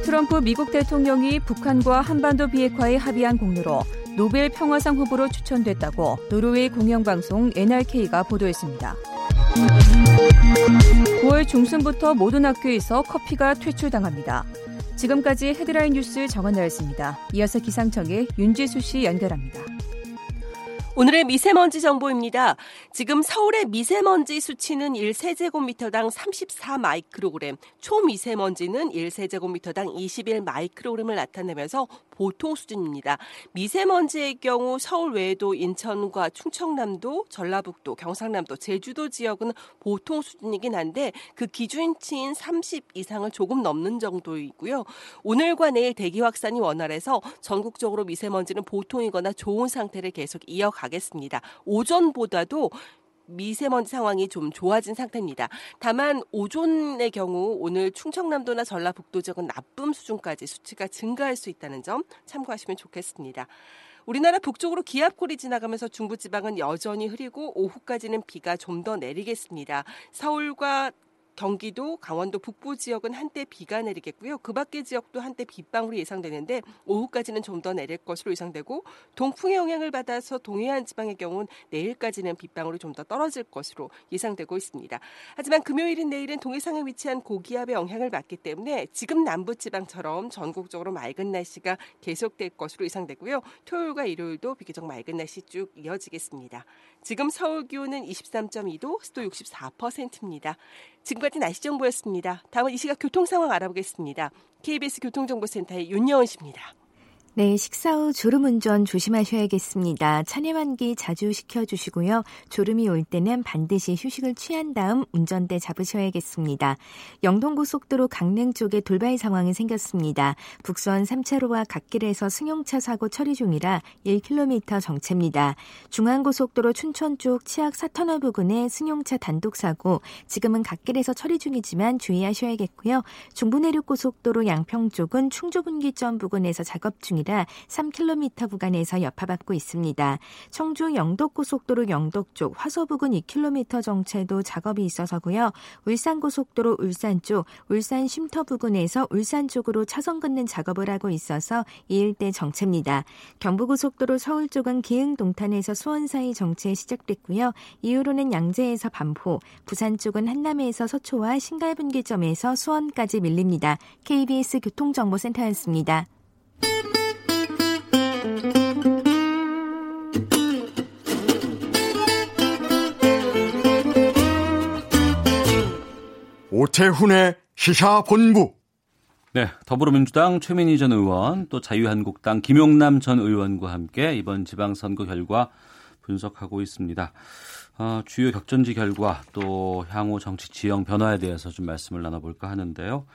트럼프 미국 대통령이 북한과 한반도 비핵화에 합의한 공로로 노벨 평화상 후보로 추천됐다고 노르웨이 공영방송 NRK가 보도했습니다. 9월 중순부터 모든 학교에서 커피가 퇴출당합니다. 지금까지 헤드라인 뉴스 정한나였습니다. 이어서 기상청의 윤지수 씨 연결합니다. 오늘의 미세먼지 정보입니다. 지금 서울의 미세먼지 수치는 1세제곱미터당 34 마이크로그램, 초미세먼지는 1세제곱미터당 21 마이크로그램을 나타내면서 보통 수준입니다. 미세먼지의 경우 서울 외에도 인천과 충청남도, 전라북도, 경상남도, 제주도 지역은 보통 수준이긴 한데 그 기준치인 30 이상을 조금 넘는 정도이고요. 오늘과 내일 대기 확산이 원활해서 전국적으로 미세먼지는 보통이거나 좋은 상태를 계속 이어가 겠습니다. 오전보다도 미세먼지 상황이 좀 좋아진 상태입니다. 다만 오존의 경우 오늘 충청남도나 전라북도 지역은 나쁨 수준까지 수치가 증가할 수 있다는 점 참고하시면 좋겠습니다. 우리나라 북쪽으로 기압골이 지나가면서 중부지방은 여전히 흐리고 오후까지는 비가 좀 더 내리겠습니다. 서울과 경기도, 강원도 북부 지역은 한때 비가 내리겠고요. 그 밖의 지역도 한때 빗방울이 예상되는데 오후까지는 좀 더 내릴 것으로 예상되고 동풍의 영향을 받아서 동해안 지방의 경우는 내일까지는 빗방울이 좀 더 떨어질 것으로 예상되고 있습니다. 하지만 금요일인 내일은 동해상에 위치한 고기압의 영향을 받기 때문에 지금 남부 지방처럼 전국적으로 맑은 날씨가 계속될 것으로 예상되고요. 토요일과 일요일도 비교적 맑은 날씨 쭉 이어지겠습니다. 지금 서울 기온은 23.2도, 습도 64%입니다. 지금 까지 날씨 정보였습니다. 다음은 이 시각 교통 상황 알아보겠습니다. KBS 교통정보센터의 윤여은 씨입니다. 네, 식사 후 졸음 운전 조심하셔야겠습니다. 차례환기 자주 시켜주시고요. 졸음이 올 때는 반드시 휴식을 취한 다음 운전대 잡으셔야겠습니다. 영동고속도로 강릉 쪽에 돌발 상황이 생겼습니다. 북선 3차로와 갓길에서 승용차 사고 처리 중이라 1km 정체입니다. 중앙고속도로 춘천 쪽 치악 사터널 부근에 승용차 단독 사고 지금은 갓길에서 처리 중이지만 주의하셔야겠고요. 중부내륙고속도로 양평 쪽은 충주분기점 부근에서 작업 중이 중이라 3km 구간에서 여파받고 있습니다. 청주 영덕고속도로 영덕 쪽 화서 부근 2km 정체도 작업이 있어서고요. 울산고속도로 울산 쪽 울산 쉼터 부근에서 울산 쪽으로 차선 긋는 작업을 하고 있어서 이 일대 정체입니다. 경부고속도로 서울 쪽은 기흥 동탄에서 수원 사이 정체 시작됐고요. 이후로는 양재에서 반포, 부산 쪽은 한남에서 서초와 신갈분기점에서 수원까지 밀립니다. KBS 교통정보센터였습니다. 오태훈의 시사본부. 네, 더불어민주당 최민희 전 의원, 또 자유한국당 김용남 전 의원과 함께 이번 지방선거 결과 분석하고 있습니다. 어, 주요 격전지 결과 또 향후 정치 지형 변화에 대해서 좀 말씀을 나눠볼까 하는데요.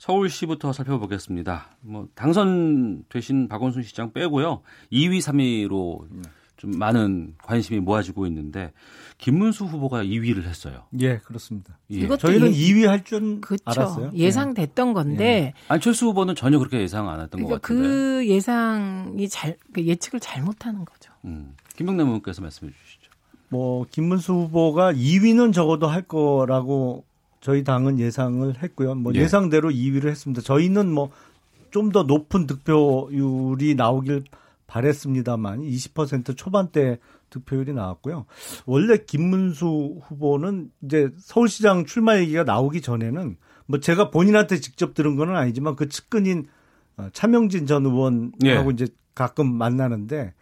서울시부터 살펴보겠습니다. 뭐 당선되신 박원순 시장 빼고요. 2위, 3위로 좀 많은 관심이 모아지고 있는데 김문수 후보가 2위를 했어요. 예, 그렇습니다. 예. 저희는 예, 2위 할줄 그쵸. 알았어요. 예상됐던 예. 건데 예. 안철수 후보는 전혀 그렇게 예상 안 했던 그러니까 것 같은데. 그 예상이 잘그 예측을 잘못하는 거죠. 음. 김병남 의원께서 말씀해 주시죠. 뭐 김문수 후보가 2위는 적어도 할 거라고 저희 당은 예상을 했고요. 뭐 예. 예. 상대로 2위를 했습니다. 저희는 뭐 좀 더 높은 득표율이 나오길 바랬습니다만 20% 초반대 득표율이 나왔고요. 원래 김문수 후보는 이제 서울시장 출마 얘기가 나오기 전에는 뭐 제가 본인한테 직접 들은 건 아니지만 그 측근인 어, 차명진 전 의원하고 예. 이제 가끔 만나는데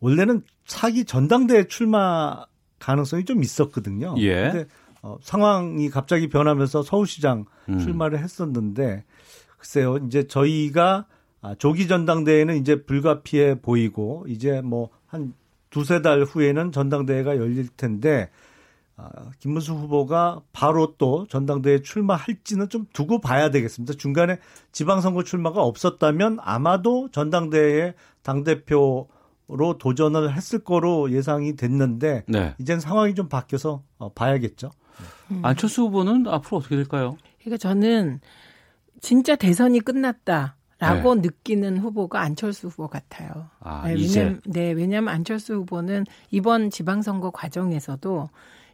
원래는 차기 전당대회 출마 가능성이 좀 있었거든요. 예. 근데 어, 상황이 갑자기 변하면서 서울시장 음. 출마를 했었는데 글쎄요. 이제 저희가 아, 조기 전당대회는 이제 불가피해 보이고 이제 뭐 한 두세 달 후에는 전당대회가 열릴 텐데 아, 김문수 후보가 바로 또 전당대회 출마할지는 좀 두고 봐야 되겠습니다. 중간에 지방선거 출마가 없었다면 아마도 전당대회에 당대표 로 도전을 했을 거로 예상이 됐는데 네. 이젠 상황이 좀 바뀌어서 어, 봐야겠죠. 음. 안철수 후보는 앞으로 어떻게 될까요? 그러니까 저는 진짜 대선이 끝났다 라고 네. 느끼는 후보가 안철수 후보 같아요. 아, 네, 왜냐면, 네, 왜냐하면 안철수 후보는 이번 지방선거 과정에서도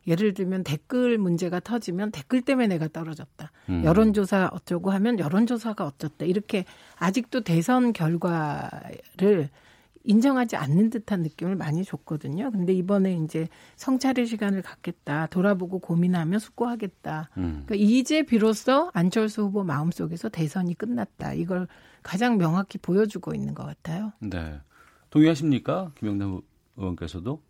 예를 들면 댓글 문제가 터지면 댓글 때문에 내가 떨어졌다. 음. 여론조사 어쩌고 하면 여론조사가 어쩌다. 이렇게 아직도 대선 결과를 인정하지 않는 듯한 느낌을 많이 줬거든요. 근데 이번에 이제 성찰의 시간을 갖겠다. 돌아보고 고민하며 숙고하겠다. 음. 그러니까 이제 비로소 안철수 후보 마음속에서 대선이 끝났다. 이걸 가장 명확히 보여주고 있는 것 같아요. 네. 동의하십니까? 김영남 의원께서도?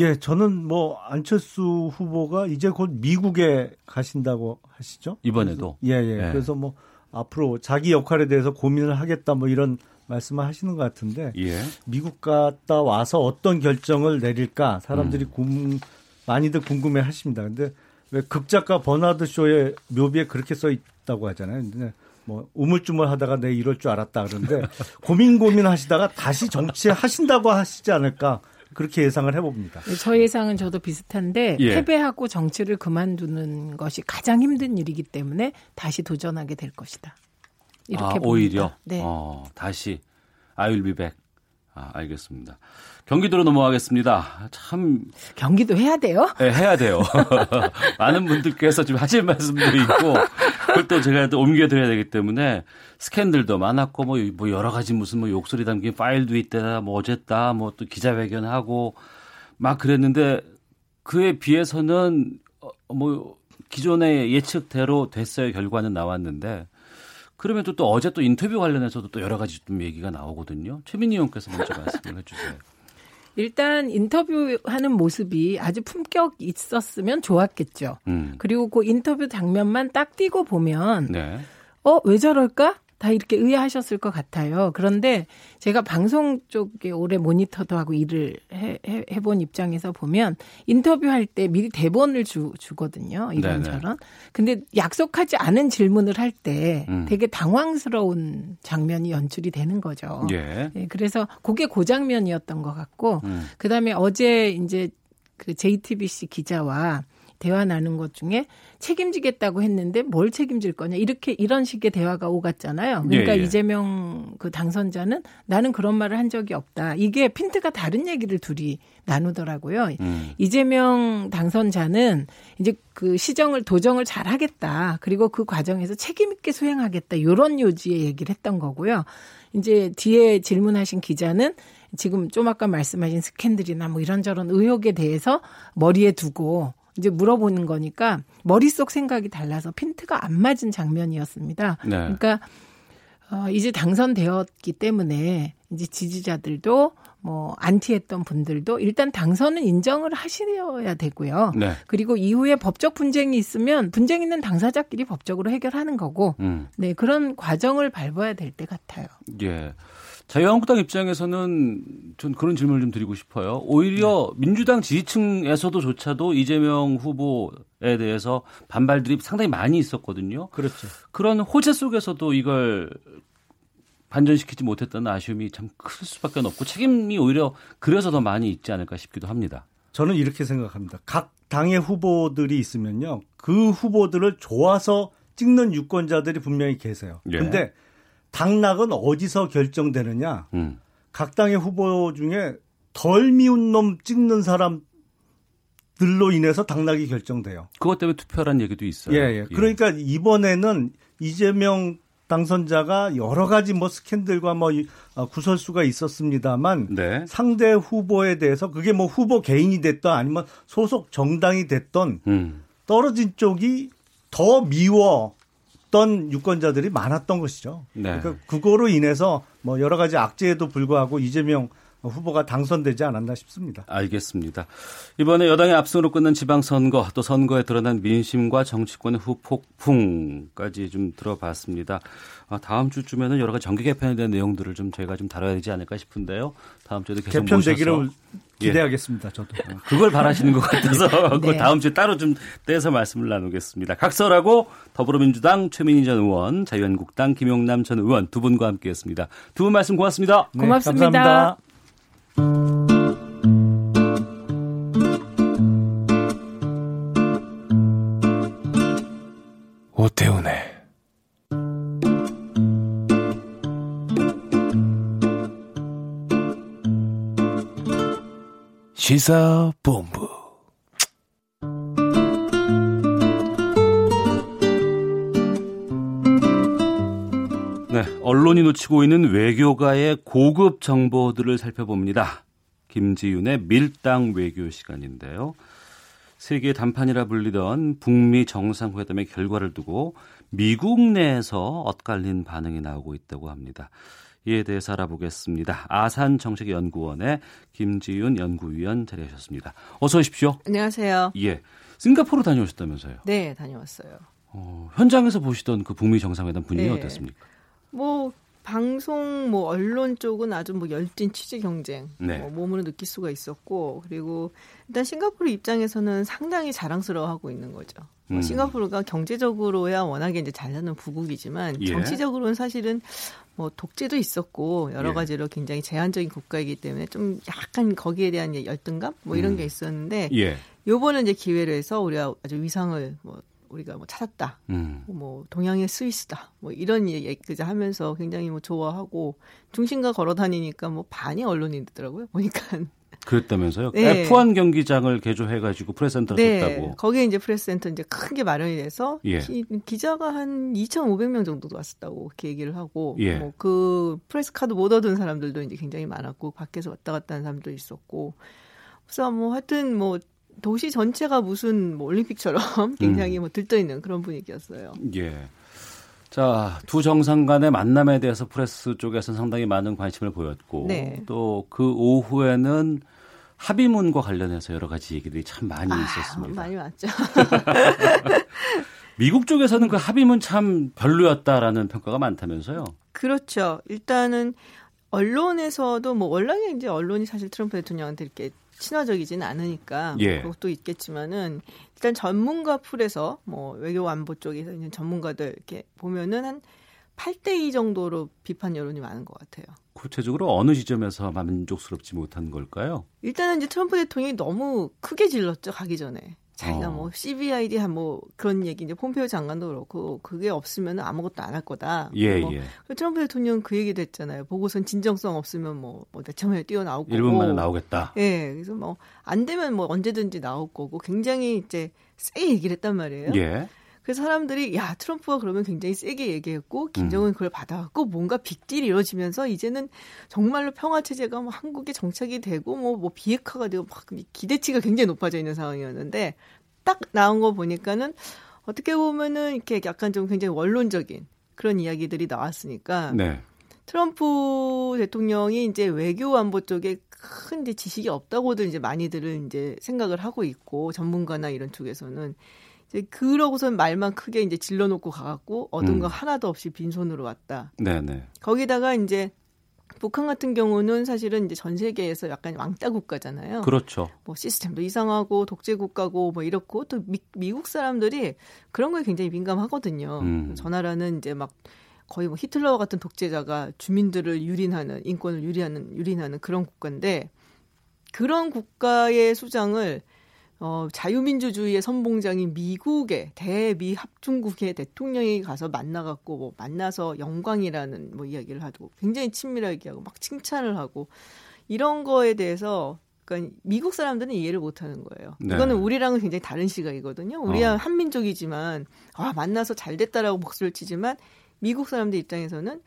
예, 저는 뭐 안철수 후보가 이제 곧 미국에 가신다고 하시죠? 이번에도. 예, 예. 예. 그래서 뭐 앞으로 자기 역할에 대해서 고민을 하겠다 뭐 이런 말씀을 하시는 것 같은데 예. 미국 갔다 와서 어떤 결정을 내릴까 사람들이 음. 궁, 많이들 궁금해 하십니다. 근데 왜 극작가 버나드 쇼의 묘비에 그렇게 써 있다고 하잖아요. 근데 뭐 우물쭈물 하다가 내 이럴 줄 알았다 그러는데 *laughs* 고민 고민 하시다가 다시 정치 하신다고 하시지 않을까 그렇게 예상을 해봅니다. 네, 저 예상은 저도 비슷한데 예. 패배하고 정치를 그만두는 것이 가장 힘든 일이기 때문에 다시 도전하게 될 것이다. 이렇게 아, 오히려 네. 어, 다시 아윌비백. 아, 알겠습니다. 경기도로 넘어가겠습니다. 참 경기도 해야 돼요? 네, 해야 돼요. *laughs* 많은 분들께서 지금 하실 말씀도 있고 그걸 또 제가 또 옮겨드려야 되기 때문에 스캔들도 많았고 뭐, 뭐 여러 가지 무슨 뭐 욕설이 담긴 파일도 있다, 뭐 어쨌다, 뭐 또 기자회견하고 막 그랬는데 그에 비해서는 어, 뭐 기존의 예측대로 됐어요. 결과는 나왔는데 그러면 또, 또 어제 또 인터뷰 관련해서도 또 여러 가지 좀 얘기가 나오거든요. 최민희 의원께서 먼저 *laughs* 말씀을 해주세요. 일단 인터뷰하는 모습이 아주 품격 있었으면 좋았겠죠. 음. 그리고 그 인터뷰 장면만 딱 띄고 보면 네. 어 왜 저럴까? 다 이렇게 의아하셨을 것 같아요. 그런데 제가 방송 쪽에 오래 모니터도 하고 일을 해, 해, 해 본 입장에서 보면 인터뷰할 때 미리 대본을 주, 주거든요. 이런저런. 근데 약속하지 않은 질문을 할때 음. 되게 당황스러운 장면이 연출이 되는 거죠. 예. 네, 그래서 그게 그 장면이었던 것 같고, 음. 그 다음에 어제 이제 그 JTBC 기자와 대화 나눈 것 중에 책임지겠다고 했는데 뭘 책임질 거냐 이렇게 이런 식의 대화가 오갔잖아요. 그러니까 예, 예. 이재명 그 당선자는 나는 그런 말을 한 적이 없다. 이게 핀트가 다른 얘기를 둘이 나누더라고요. 음. 이재명 당선자는 이제 그 시정을 도정을 잘 하겠다. 그리고 그 과정에서 책임 있게 수행하겠다. 요런 요지의 얘기를 했던 거고요. 이제 뒤에 질문하신 기자는 지금 좀 아까 말씀하신 스캔들이나 뭐 이런저런 의혹에 대해서 머리에 두고 이제 물어보는 거니까 머릿속 생각이 달라서 핀트가 안 맞은 장면이었습니다. 네. 그러니까 어, 이제 당선되었기 때문에 이제 지지자들도 뭐 안티했던 분들도 일단 당선은 인정을 하셔야 되고요. 네. 그리고 이후에 법적 분쟁이 있으면 분쟁 있는 당사자끼리 법적으로 해결하는 거고, 음. 네 그런 과정을 밟아야 될 때 같아요. 예. 자유한국당 입장에서는 전 그런 질문을 좀 드리고 싶어요. 오히려 네. 민주당 지지층에서도조차도 이재명 후보에 대해서 반발들이 상당히 많이 있었거든요. 그렇죠. 그런 호재 속에서도 이걸 반전시키지 못했다는 아쉬움이 참 클 수밖에 없고 책임이 오히려 그래서 더 많이 있지 않을까 싶기도 합니다. 저는 이렇게 생각합니다. 각 당의 후보들이 있으면요. 그 후보들을 좋아서 찍는 유권자들이 분명히 계세요. 예. 근데 당락은 어디서 결정되느냐? 음. 각 당의 후보 중에 덜 미운 놈 찍는 사람들로 인해서 당락이 결정돼요. 그것 때문에 투표란 얘기도 있어요. 예, 예. 예. 그러니까 이번에는 이재명 당선자가 여러 가지 뭐 스캔들과 뭐 어, 구설수가 있었습니다만 네. 상대 후보에 대해서 그게 뭐 후보 개인이 됐던 아니면 소속 정당이 됐던 음. 떨어진 쪽이 더 미워 어떤 유권자들이 많았던 것이죠. 네. 그러니까 그거로 인해서 뭐 여러 가지 악재에도 불구하고 이재명 후보가 당선되지 않았나 싶습니다. 알겠습니다. 이번에 여당의 압승으로 끝난 지방선거 또 선거에 드러난 민심과 정치권의 후폭풍까지 좀 들어봤습니다. 아, 다음 주쯤에는 여러 가지 정기 개편에 대한 내용들을 좀 저희가 좀 다뤄야 되지 않을까 싶은데요. 다음 주에도 계속 개편되기를 예. 기대하겠습니다. 예. 저도 어, 그걸 바라시는 것 같아서 *laughs* 네. 다음 주에 따로 좀 떼서 말씀을 나누겠습니다. 각설하고 더불어민주당 최민희 전 의원, 자유한국당 김용남 전 의원 두 분과 함께했습니다. 두 분 말씀 고맙습니다. 네, 고맙습니다. 감사합니다. 오태훈의 시사본부. 언론이 놓치고 있는 외교가의 고급 정보들을 살펴봅니다. 김지윤의 밀당 외교 시간인데요. 세계 단판이라 불리던 북미 정상회담의 결과를 두고 미국 내에서 엇갈린 반응이 나오고 있다고 합니다. 이에 대해서 알아보겠습니다. 아산 정책연구원의 김지윤 연구위원 자리하셨습니다. 어서 오십시오. 안녕하세요. 예. 싱가포르 다녀오셨다면서요? 네, 다녀왔어요. 어, 현장에서 보시던 그 북미 정상회담 분위기 네. 어땠습니까? 뭐 방송 뭐 언론 쪽은 아주 뭐 열띤 취재 경쟁 네. 뭐 몸으로 느낄 수가 있었고 그리고 일단 싱가포르 입장에서는 상당히 자랑스러워하고 있는 거죠. 뭐 음. 싱가포르가 경제적으로야 워낙에 이제 잘나는 부국이지만 예. 정치적으로는 사실은 뭐 독재도 있었고 여러 예. 가지로 굉장히 제한적인 국가이기 때문에 좀 약간 거기에 대한 열등감 뭐 이런 음. 게 있었는데 예. 요번은 이제 기회를 해서 우리가 아주 위상을 뭐 우리가 뭐 찾았다. 음. 뭐 동양의 스위스다. 뭐 이런 얘기까지 하면서 굉장히 뭐 좋아하고 중심가 걸어 다니니까 뭐 반이 언론인들더라고요. 보니까. 그랬다면서요? 네. F1 경기장을 개조해 가지고 프레스센터를 네. 줬다고. 거기에 이제 프레스센터 이제 큰 게 마련이 돼서 예. 기자가 한 2,500명 정도 왔었다고 그렇게 얘기를 하고 예. 뭐 그 press card 못 얻은 사람들도 이제 굉장히 많았고 밖에서 왔다 갔다 하는 사람도 있었고 그래서 뭐 하여튼 뭐 도시 전체가 무슨 뭐 올림픽처럼 *laughs* 굉장히 음. 뭐 들떠 있는 그런 분위기였어요. 예. 자, 두 정상 간의 만남에 대해서 프레스 쪽에서는 상당히 많은 관심을 보였고 네. 또그 오후에는 합의문과 관련해서 여러 가지 얘기들이 참 많이 아, 있었습니다. 많이 왔죠. *laughs* 미국 쪽에서는 그 합의문 참 별로였다라는 평가가 많다면서요? 그렇죠. 일단은 언론에서도 뭐 원래 이제 언론이 사실 트럼프 대통령한테 이렇게 친화적이지는 않으니까 예. 그것도 있겠지만은 일단 전문가 풀에서 뭐 외교 안보 쪽에서 있는 전문가들 이렇게 보면은 한 8대 2 정도로 비판 여론이 많은 것 같아요. 구체적으로 어느 지점에서 만족스럽지 못한 걸까요? 일단은 이제 트럼프 대통령이 너무 크게 질렀죠 가기 전에. 자기가 어. 뭐 CBID 한뭐 그런 얘기 이제 폼페이오 장관도 그렇고 그게 없으면 아무것도 안 할 거다. 예, 뭐 예. 트럼프 대통령 그 얘기도 했잖아요. 보고선 진정성 없으면 뭐, 뭐 대처에 뛰어나올 거고. 1분 만에 나오겠다. 예. 그래서 뭐 안 되면 뭐 언제든지 나올 거고 굉장히 이제 세게 얘기를 했단 말이에요. 예. 그래서 사람들이 야 트럼프가 그러면 굉장히 세게 얘기했고 김정은 음. 그걸 받아갖고 뭔가 빅딜이 이루어지면서 이제는 정말로 평화 체제가 뭐 한국에 정착이 되고 뭐, 뭐 비핵화가 되고 막 기대치가 굉장히 높아져 있는 상황이었는데 딱 나온 거 보니까는 어떻게 보면은 이렇게 약간 좀 굉장히 원론적인 그런 이야기들이 나왔으니까 네. 트럼프 대통령이 이제 외교 안보 쪽에 큰 이제 지식이 없다고도 이제 많이들은 이제 생각을 하고 있고 전문가나 이런 쪽에서는 그러고선 말만 크게 이제 질러놓고 가갖고 얻은 음. 거 하나도 없이 빈손으로 왔다. 네네. 거기다가 이제 북한 같은 경우는 사실은 이제 전 세계에서 약간 왕따 국가잖아요. 그렇죠. 뭐 시스템도 이상하고 독재 국가고 뭐 이렇고 또 미, 국 사람들이 그런 거에 굉장히 민감하거든요. 음. 저 나라는 이제 막 거의 뭐 히틀러와 같은 독재자가 주민들을 유린하는 인권을 유리하는 유린하는 그런 국가인데 그런 국가의 수장을 어, 자유민주주의의 선봉장인 미국의 대미 합중국의 대통령이 가서 만나갖고 뭐 만나서 영광이라는 뭐 이야기를 하고 굉장히 친밀하게 하고 막 칭찬을 하고 이런 거에 대해서 그러니까 미국 사람들은 이해를 못 하는 거예요. 네. 이거는 우리랑은 굉장히 다른 시각이거든요. 우리야 어. 한민족이지만 아, 만나서 잘 됐다라고 목소리를 치지만 미국 사람들 입장에서는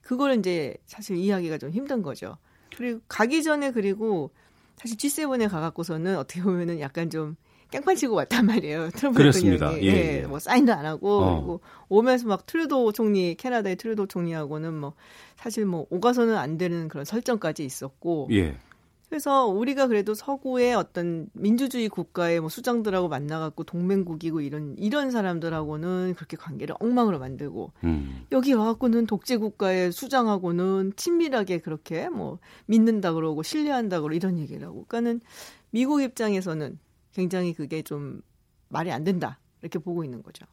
그걸 이제 사실 이해하기가 좀 힘든 거죠. 그리고 가기 전에 그리고 사실 G7에 가갖고서는 어떻게 보면은 약간 좀 깽판 치고 왔단 말이에요. *laughs* 트럼프 그렇습니다. 대통령이. 예, 예. 뭐 사인도 안 하고 어. 그리고 오면서 막 트루도 총리 캐나다의 트루도 총리하고는 뭐 사실 뭐 오가서는 안 되는 그런 설정까지 있었고 예. 그래서 우리가 그래도 서구의 어떤 민주주의 국가의 뭐 수장들하고 만나갖고 동맹국이고 이런 이런 사람들하고는 그렇게 관계를 엉망으로 만들고 음. 여기 와갖고는 독재 국가의 수장하고는 친밀하게 그렇게 뭐 믿는다 그러고 신뢰한다 그러고 이런 얘기를 하고 그러니까는 미국 입장에서는 굉장히 그게 좀 말이 안 된다 이렇게 보고 있는 거죠.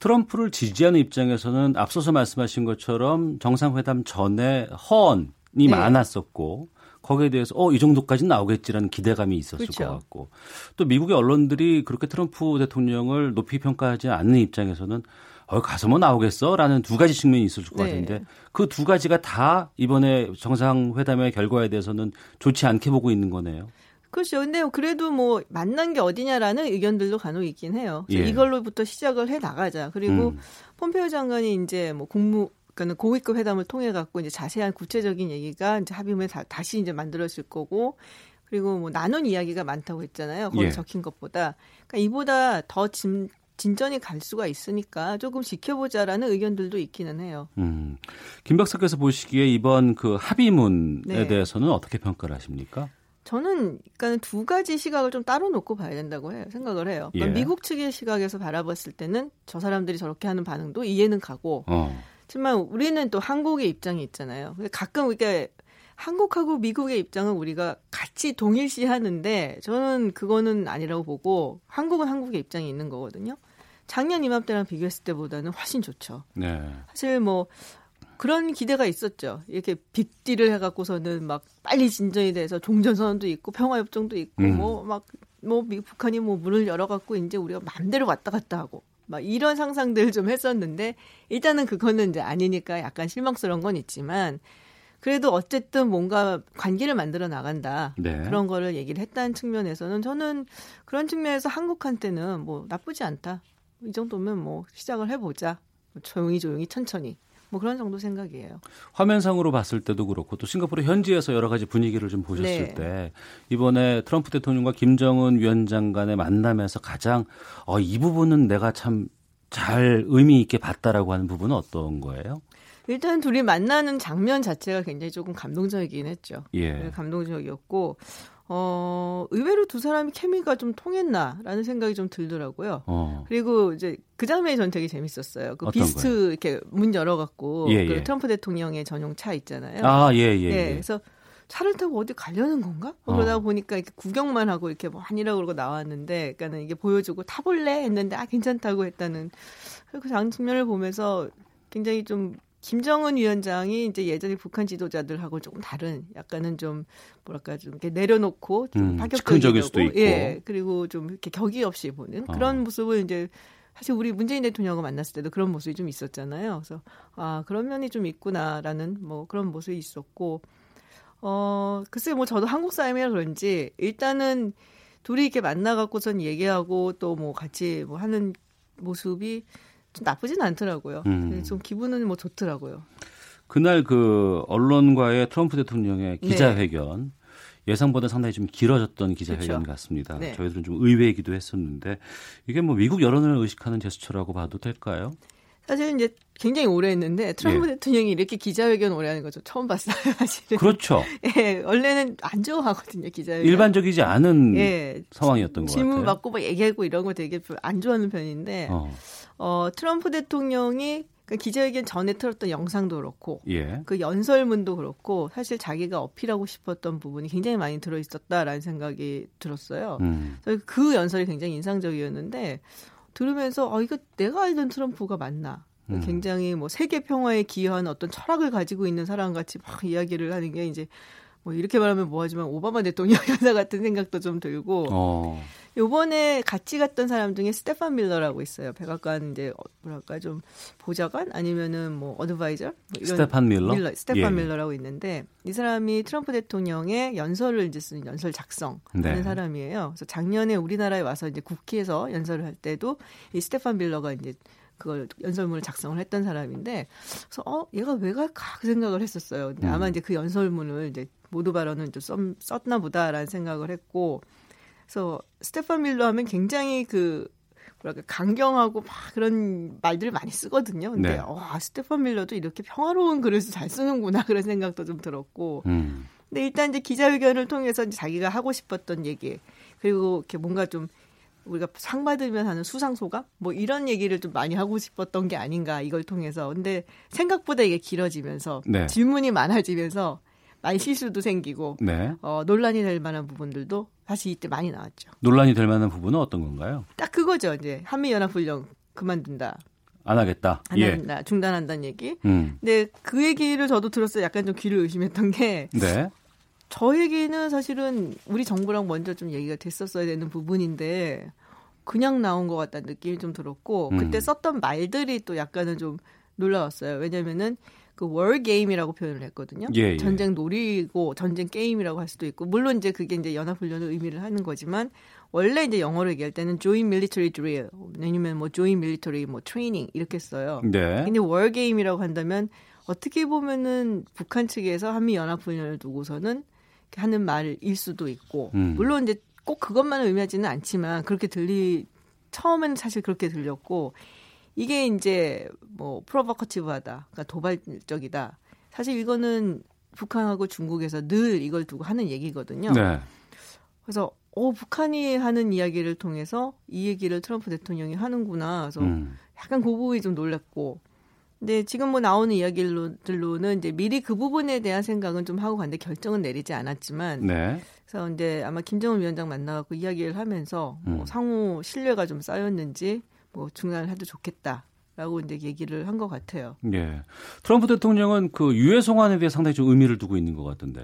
트럼프를 지지하는 입장에서는 앞서서 말씀하신 것처럼 정상회담 전에 허언이 네. 많았었고 거기에 대해서 어 이 정도까지는 나오겠지라는 기대감이 있었을 그렇죠. 것 같고 또 미국의 언론들이 그렇게 트럼프 대통령을 높이 평가하지 않는 입장에서는 어 가서 뭐 나오겠어라는 두 가지 측면이 있을 것 네. 같은데 그두 가지가 다 이번에 정상회담의 결과에 대해서는 좋지 않게 보고 있는 거네요. 그렇죠. 근데 그래도 뭐 만난 게 어디냐라는 의견들도 간혹 있긴 해요. 예. 이걸로부터 시작을 해 나가자. 그리고 음. 폼페이오 장관이 이제 뭐 국무 그러니까 고위급 회담을 통해 갖고 이제 자세한 구체적인 얘기가 이제 합의문에 다, 다시 이제 만들어질 거고 그리고 뭐 나눈 이야기가 많다고 했잖아요. 거기 예. 적힌 것보다 그러니까 이보다 더 진, 진전이 갈 수가 있으니까 조금 지켜보자라는 의견들도 있기는 해요. 음. 김 박사께서 보시기에 이번 그 합의문에 네. 대해서는 어떻게 평가를 하십니까? 저는 그러니까 두 가지 시각을 좀 따로 놓고 봐야 된다고 해요. 생각을 해요. 그러니까 예. 미국 측의 시각에서 바라봤을 때는 저 사람들이 저렇게 하는 반응도 이해는 가고, 어. 하지만 우리는 또 한국의 입장이 있잖아요. 가끔 이게 한국하고 미국의 입장은 우리가 같이 동일시 하는데 저는 그거는 아니라고 보고 한국은 한국의 입장이 있는 거거든요. 작년 이맘때랑 비교했을 때보다는 훨씬 좋죠. 네. 사실 뭐 그런 기대가 있었죠. 이렇게 빅딜을 해갖고서는 막 빨리 진전이 돼서 종전선언도 있고 평화협정도 있고 음. 뭐막뭐 뭐 북한이 뭐 문을 열어갖고 이제 우리가 마음대로 왔다 갔다 하고 막 이런 상상들 좀 했었는데 일단은 그거는 이제 아니니까 약간 실망스러운 건 있지만 그래도 어쨌든 뭔가 관계를 만들어 나간다. 네. 그런 거를 얘기를 했다는 측면에서는 저는 그런 측면에서 한국한테는 뭐 나쁘지 않다. 이 정도면 뭐 시작을 해보자. 조용히 조용히 천천히. 뭐 그런 정도 생각이에요. 화면상으로 봤을 때도 그렇고 또 싱가포르 현지에서 여러 가지 분위기를 좀 보셨을 네. 때 이번에 트럼프 대통령과 김정은 위원장 간의 만남에서 가장 어, 이 부분은 내가 참 잘 의미 있게 봤다라고 하는 부분은 어떤 거예요? 일단 둘이 만나는 장면 자체가 굉장히 조금 감동적이긴 했죠. 예. 네, 감동적이었고 어, 의외로 두 사람이 케미가 좀 통했나라는 생각이 좀 들더라고요. 어. 그리고 이제 그 장면이 전 되게 재밌었어요. 그 비스트 거예요? 이렇게 문 열어갖고 예, 그 예. 트럼프 대통령의 전용 차 있잖아요. 아, 예, 예. 네, 그래서 차를 타고 어디 가려는 건가? 어. 그러다 보니까 이렇게 구경만 하고 이렇게 뭐 아니라고 그러고 나왔는데, 그러니까는 이게 보여주고 타볼래 했는데 아 괜찮다고 했다는 그 장면을 보면서 굉장히 좀 김정은 위원장이 이제 예전에 북한 지도자들하고 조금 다른 약간은 좀 뭐랄까 좀 이렇게 내려놓고 좀 음, 파격적인 수도 있고 예 그리고 좀 이렇게 격의 없이 보는 그런 어. 모습을 이제 사실 우리 문재인 대통령과 만났을 때도 그런 모습이 좀 있었잖아요. 그래서 아 그런 면이 좀 있구나라는 뭐 그런 모습이 있었고 어 글쎄 뭐 저도 한국 사람이라 그런지 일단은 둘이 이렇게 만나 갖고선 얘기하고 또 뭐 같이 뭐 하는 모습이 좀 나쁘진 않더라고요. 음. 좀 기분은 뭐 좋더라고요. 그날 그 언론과의 트럼프 대통령의 네. 기자회견 네. 예상보다 상당히 좀 길어졌던 기자회견 그렇죠. 같습니다. 네. 저희들은 좀 의외이기도 했었는데 이게 뭐 미국 여론을 의식하는 제스처라고 봐도 될까요? 사실 이제 굉장히 오래 했는데 트럼프 예. 대통령이 이렇게 기자회견 오래 하는 거죠. 처음 봤어요, *laughs* 사실은. 그렇죠. 예, 원래는 안 좋아하거든요, 기자회견. 일반적이지 않은 예, 상황이었던 것 같아요. 질문 받고 막 얘기하고 이런 거 되게 안 좋아하는 편인데 어. 어, 트럼프 대통령이 그 기자회견 전에 틀었던 영상도 그렇고 예. 그 연설문도 그렇고 사실 자기가 어필하고 싶었던 부분이 굉장히 많이 들어 있었다라는 생각이 들었어요. 음. 그 연설이 굉장히 인상적이었는데 들으면서 어 이거 내가 알던 트럼프가 맞나? 음. 굉장히 뭐 세계 평화에 기여한 어떤 철학을 가지고 있는 사람 같이 막 이야기를 하는 게 이제 뭐 이렇게 말하면 뭐하지만 오바마 대통령 *laughs* 여사 같은 생각도 좀 들고 어. 요번에 같이 갔던 사람 중에 스테판 밀러라고 있어요. 백악관 이제 어, 뭐랄까 좀 보좌관 아니면은 뭐 advisor 뭐 스테판 밀러, 밀러 스테판 예. 밀러라고 있는데 이 사람이 트럼프 대통령의 연설을 이제 쓰는 연설 작성하는 네. 사람이에요. 그래서 작년에 우리나라에 와서 이제 국회에서 연설을 할 때도 이 스테판 밀러가 이제 그걸 연설문을 작성을 했던 사람인데 그래서 어 얘가 왜 갈까 그 생각을 했었어요. 근데 음. 아마 이제 그 연설문을 이제 모두 발언은 좀 썼나 보다라는 생각을 했고 그래서 스테판 밀러 하면 굉장히 그 뭐랄까 강경하고 막 그런 말들을 많이 쓰거든요. 근데 네. 와 스테판 밀러도 이렇게 평화로운 글을 잘 쓰는구나 그런 생각도 좀 들었고. 음. 근데 일단 이제 기자회견을 통해서 이제 자기가 하고 싶었던 얘기 그리고 이렇게 뭔가 좀 우리가 상 받으면 하는 수상 소감 뭐 이런 얘기를 좀 많이 하고 싶었던 게 아닌가 이걸 통해서 근데 생각보다 이게 길어지면서 네. 질문이 많아지면서 말 실수도 생기고 네. 어, 논란이 될 만한 부분들도 사실 이때 많이 나왔죠. 논란이 될 만한 부분은 어떤 건가요? 딱 그거죠. 이제 한미 연합 훈련 그만둔다. 안 하겠다. 안 예. 한다. 중단한다는 얘기. 음. 근데 그 얘기를 저도 들었어요. 약간 좀 귀를 의심했던 게 네. 저 얘기는 사실은 우리 정부랑 먼저 좀 얘기가 됐었어야 되는 부분인데 그냥 나온 것 같다는 느낌이 좀 들었고 음. 그때 썼던 말들이 또 약간은 좀 놀라웠어요. 왜냐면은 그 월 게임이라고 표현을 했거든요. 예, 예. 전쟁 놀이고 전쟁 게임이라고 할 수도 있고 물론 이제 그게 이제 연합 훈련을 의미를 하는 거지만 원래 이제 영어로 얘기할 때는 joint military drill 아니면 뭐 joint military 뭐 training 이렇게 써요. 네. 근데 월 게임이라고 한다면 어떻게 보면은 북한 측에서 한미 연합 훈련을 두고서는 하는 말일 수도 있고 음. 물론 이제 꼭 그것만 의미하지는 않지만 그렇게 들리 처음에는 사실 그렇게 들렸고 이게 이제 뭐 프로버커티브하다, 그러니까 도발적이다. 사실 이거는 북한하고 중국에서 늘 이걸 두고 하는 얘기거든요. 네. 그래서 어 북한이 하는 이야기를 통해서 이 얘기를 트럼프 대통령이 하는구나. 그래서 음. 약간 그 부분이 좀 놀랐고. 근데 지금 뭐 나오는 이야기들로는 이제 미리 그 부분에 대한 생각은 좀 하고 갔는데 결정은 내리지 않았지만 네. 그래서 이제 아마 김정은 위원장 만나갖고 이야기를 하면서 뭐 음. 상호 신뢰가 좀 쌓였는지 뭐 중단을 해도 좋겠다 라고 이제 얘기를 한 것 같아요. 예. 트럼프 대통령은 그 유해 송환에 대해 상당히 좀 의미를 두고 있는 것 같던데.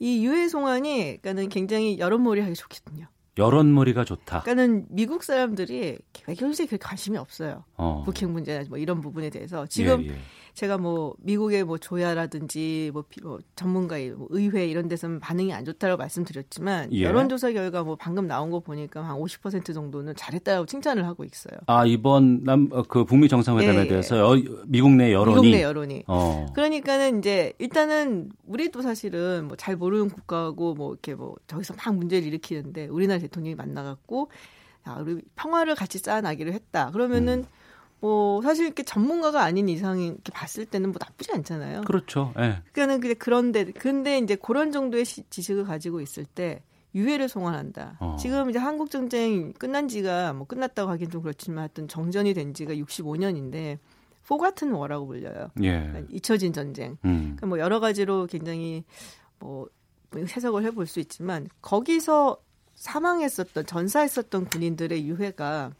이 유해 송환이 그러니까는 굉장히 여론몰이 하기 좋거든요. 여론머리가 좋다. 그러니까는 미국 사람들이 외교에 그렇게 관심이 없어요. 어. 북핵 문제나 뭐 이런 부분에 대해서 지금 예, 예. 제가 뭐 미국의 뭐 조야라든지 뭐, 비- 뭐 전문가의 뭐 의회 이런 데서는 반응이 안 좋다고 말씀드렸지만 예. 여론조사 결과 뭐 방금 나온 거 보니까 한 50% 정도는 잘했다고 칭찬을 하고 있어요. 아 이번 남 그 북미 정상회담에 예, 예. 대해서 여- 미국 내 여론이 미국 내 여론이. 어. 그러니까는 이제 일단은 우리도 사실은 뭐 잘 모르는 국가고 뭐 이렇게 뭐 저기서 막 문제를 일으키는데 우리나라 대통령이 만나갖고 야 우리 평화를 같이 쌓아나기로 했다. 그러면은 뭐 사실 이렇게 전문가가 아닌 이상 이렇게 봤을 때는 뭐 나쁘지 않잖아요. 그렇죠. 예. 그러니까는 근데 그런데 근데 이제 그런 정도의 시- 지식을 가지고 있을 때 유해를 송환한다. 어. 지금 이제 한국 전쟁 끝난 지가 뭐 끝났다고 하긴 좀 그렇지만 하여튼 정전이 된 지가 65년인데 포 같은 워라고 불려요. 예. 잊혀진 전쟁. 음. 그러니까 뭐 여러 가지로 굉장히 뭐 해석을 해볼 수 있지만 거기서 사망했었던 전사했었던 군인들의 유해가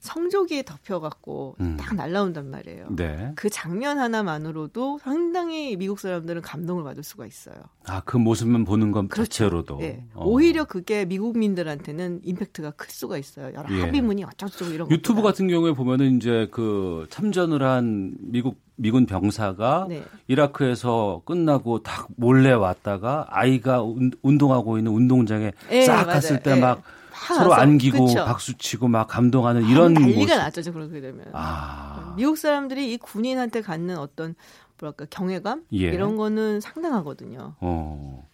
성조기에 덮여갖고 음. 딱 날라온단 말이에요. 네. 그 장면 하나만으로도 상당히 미국 사람들은 감동을 받을 수가 있어요. 아 그 모습만 보는 것 자체로도. 예. 어. 오히려 그게 미국민들한테는 임팩트가 클 수가 있어요. 여러 예. 합의문이 어쩌고저쩌고 이런 유튜브 것보다. 같은 경우에 보면은 이제 그 참전을 한 미국 미군 병사가 네. 이라크에서 끝나고 딱 몰래 왔다가 아이가 운, 운동하고 있는 운동장에 예, 싹 맞아요. 갔을 때 예. 막 서로 와서, 안기고 그쵸. 박수 치고 막 감동하는 이런 난리가. 났죠, 저 그렇게 되면. 아. 미국 사람들이 이 군인한테 갖는 어떤 뭐랄까 경외감 예. 이런 거는 상당하거든요. 어.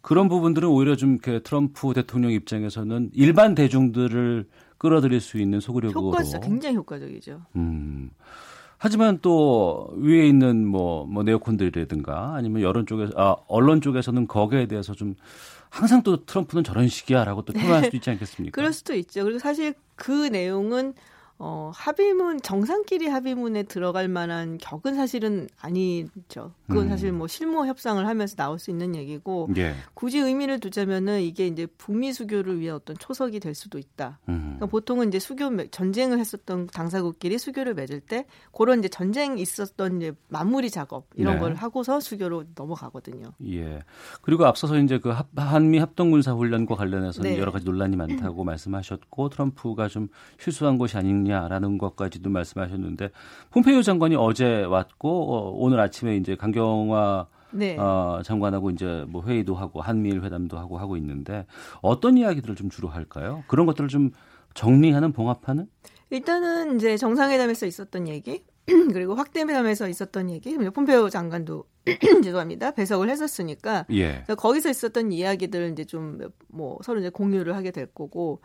그런 부분들은 오히려 좀 이렇게 트럼프 대통령 입장에서는 일반 대중들을 끌어들일 수 있는 소구력으로 효과적, 굉장히 효과적이죠. 음. 하지만 또 위에 있는 뭐, 뭐 네오콘들이라든가 아니면 여론 쪽에서, 아, 언론 쪽에서는 거기에 대해서 좀 항상 또 트럼프는 저런 식이야라고 또 표현할 수도 있지 않겠습니까? 그럴 수도 있죠. 그리고 사실 그 내용은 어, 합의문 정상끼리 합의문에 들어갈 만한 격은 사실은 아니죠. 그건 음. 사실 뭐 실무 협상을 하면서 나올 수 있는 얘기고 예. 굳이 의미를 두자면은 이게 이제 북미 수교를 위한 어떤 초석이 될 수도 있다. 음. 그러니까 보통은 이제 수교 매- 전쟁을 했었던 당사국끼리 수교를 맺을 때 그런 이제 전쟁 있었던 이제 마무리 작업 이런 네. 걸 하고서 수교로 넘어가거든요. 예. 그리고 앞서서 이제 그 합- 한미 합동군사 훈련과 관련해서는 네. 여러 가지 논란이 많다고 *clears throat* 말씀하셨고 트럼프가 좀 실수한 것이 아 니냐라는 것까지도 말씀하셨는데 폼페이오 장관이 어제 왔고 어, 오늘 아침에 이제 강경화 네. 어, 장관하고 이제 뭐 회의도 하고 한미일 회담도 하고 하고 있는데 어떤 이야기들을 좀 주로 할까요? 그런 것들을 좀 정리하는 봉합하는? 일단은 이제 정상회담에서 있었던 얘기 *clears throat* 그리고 확대 회담에서 있었던 얘기 폼페오 장관도 *clears throat* 죄송합니다 배석을 했었으니까 예. 거기서 있었던 이야기들을 이제 좀 뭐 서로 이제 공유를 하게 될 거고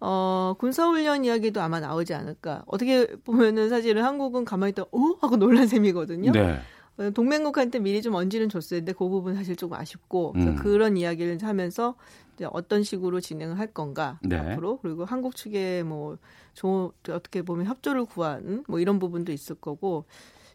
어 군사훈련 이야기도 아마 나오지 않을까 어떻게 보면은 사실은 한국은 가만히 있다 어 하고 놀란 셈이거든요. 네. 어, 동맹국한테 미리 좀 언지는 줬어야 했는데 그 부분 사실 조금 아쉽고 음. 그런 이야기를 하면서 이제 어떤 식으로 진행을 할 건가 네. 앞으로 그리고 한국 측에 뭐 조, 어떻게 보면 협조를 구하는 뭐 이런 부분도 있을 거고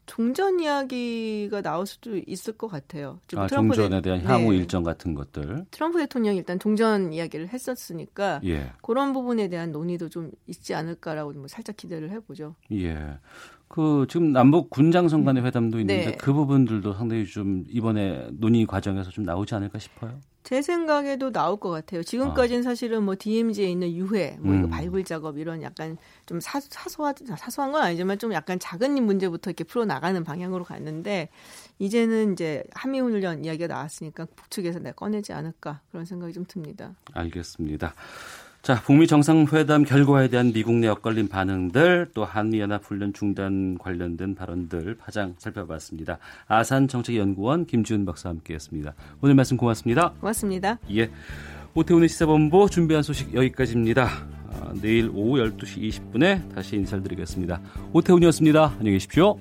종전 이야기가 나올 수도 있을 것 같아요. 아, 트럼프 대- 종전에 대한 향후 네. 일정 같은 것들. 트럼프 대통령이 일단 종전 이야기를 했었으니까 예. 그런 부분에 대한 논의도 좀 있지 않을까라고 뭐 살짝 기대를 해보죠. 예. 그 지금 남북 군장성 간의 회담도 있는데 네. 그 부분들도 상당히 좀 이번에 논의 과정에서 좀 나오지 않을까 싶어요. 제 생각에도 나올 것 같아요. 지금까지는 사실은 뭐 DMZ에 있는 유해, 뭐 이거 음. 발굴 작업 이런 약간 좀 사, 사소한 사소한 건 아니지만 좀 약간 작은 문제부터 이렇게 풀어 나가는 방향으로 갔는데 이제는 이제 한미 훈련 이야기가 나왔으니까 북측에서 내가 꺼내지 않을까 그런 생각이 좀 듭니다. 알겠습니다. 자, 북미 정상회담 결과에 대한 미국 내 엇갈린 반응들, 또 한미연합 훈련 중단 관련된 발언들 파장 살펴봤습니다. 아산 정책연구원 김지훈 박사와 함께했습니다. 오늘 말씀 고맙습니다. 고맙습니다. 예, 오태훈의 시사본부 준비한 소식 여기까지입니다. 아, 내일 오후 12시 20분에 다시 인사를 드리겠습니다. 오태훈이었습니다. 안녕히 계십시오.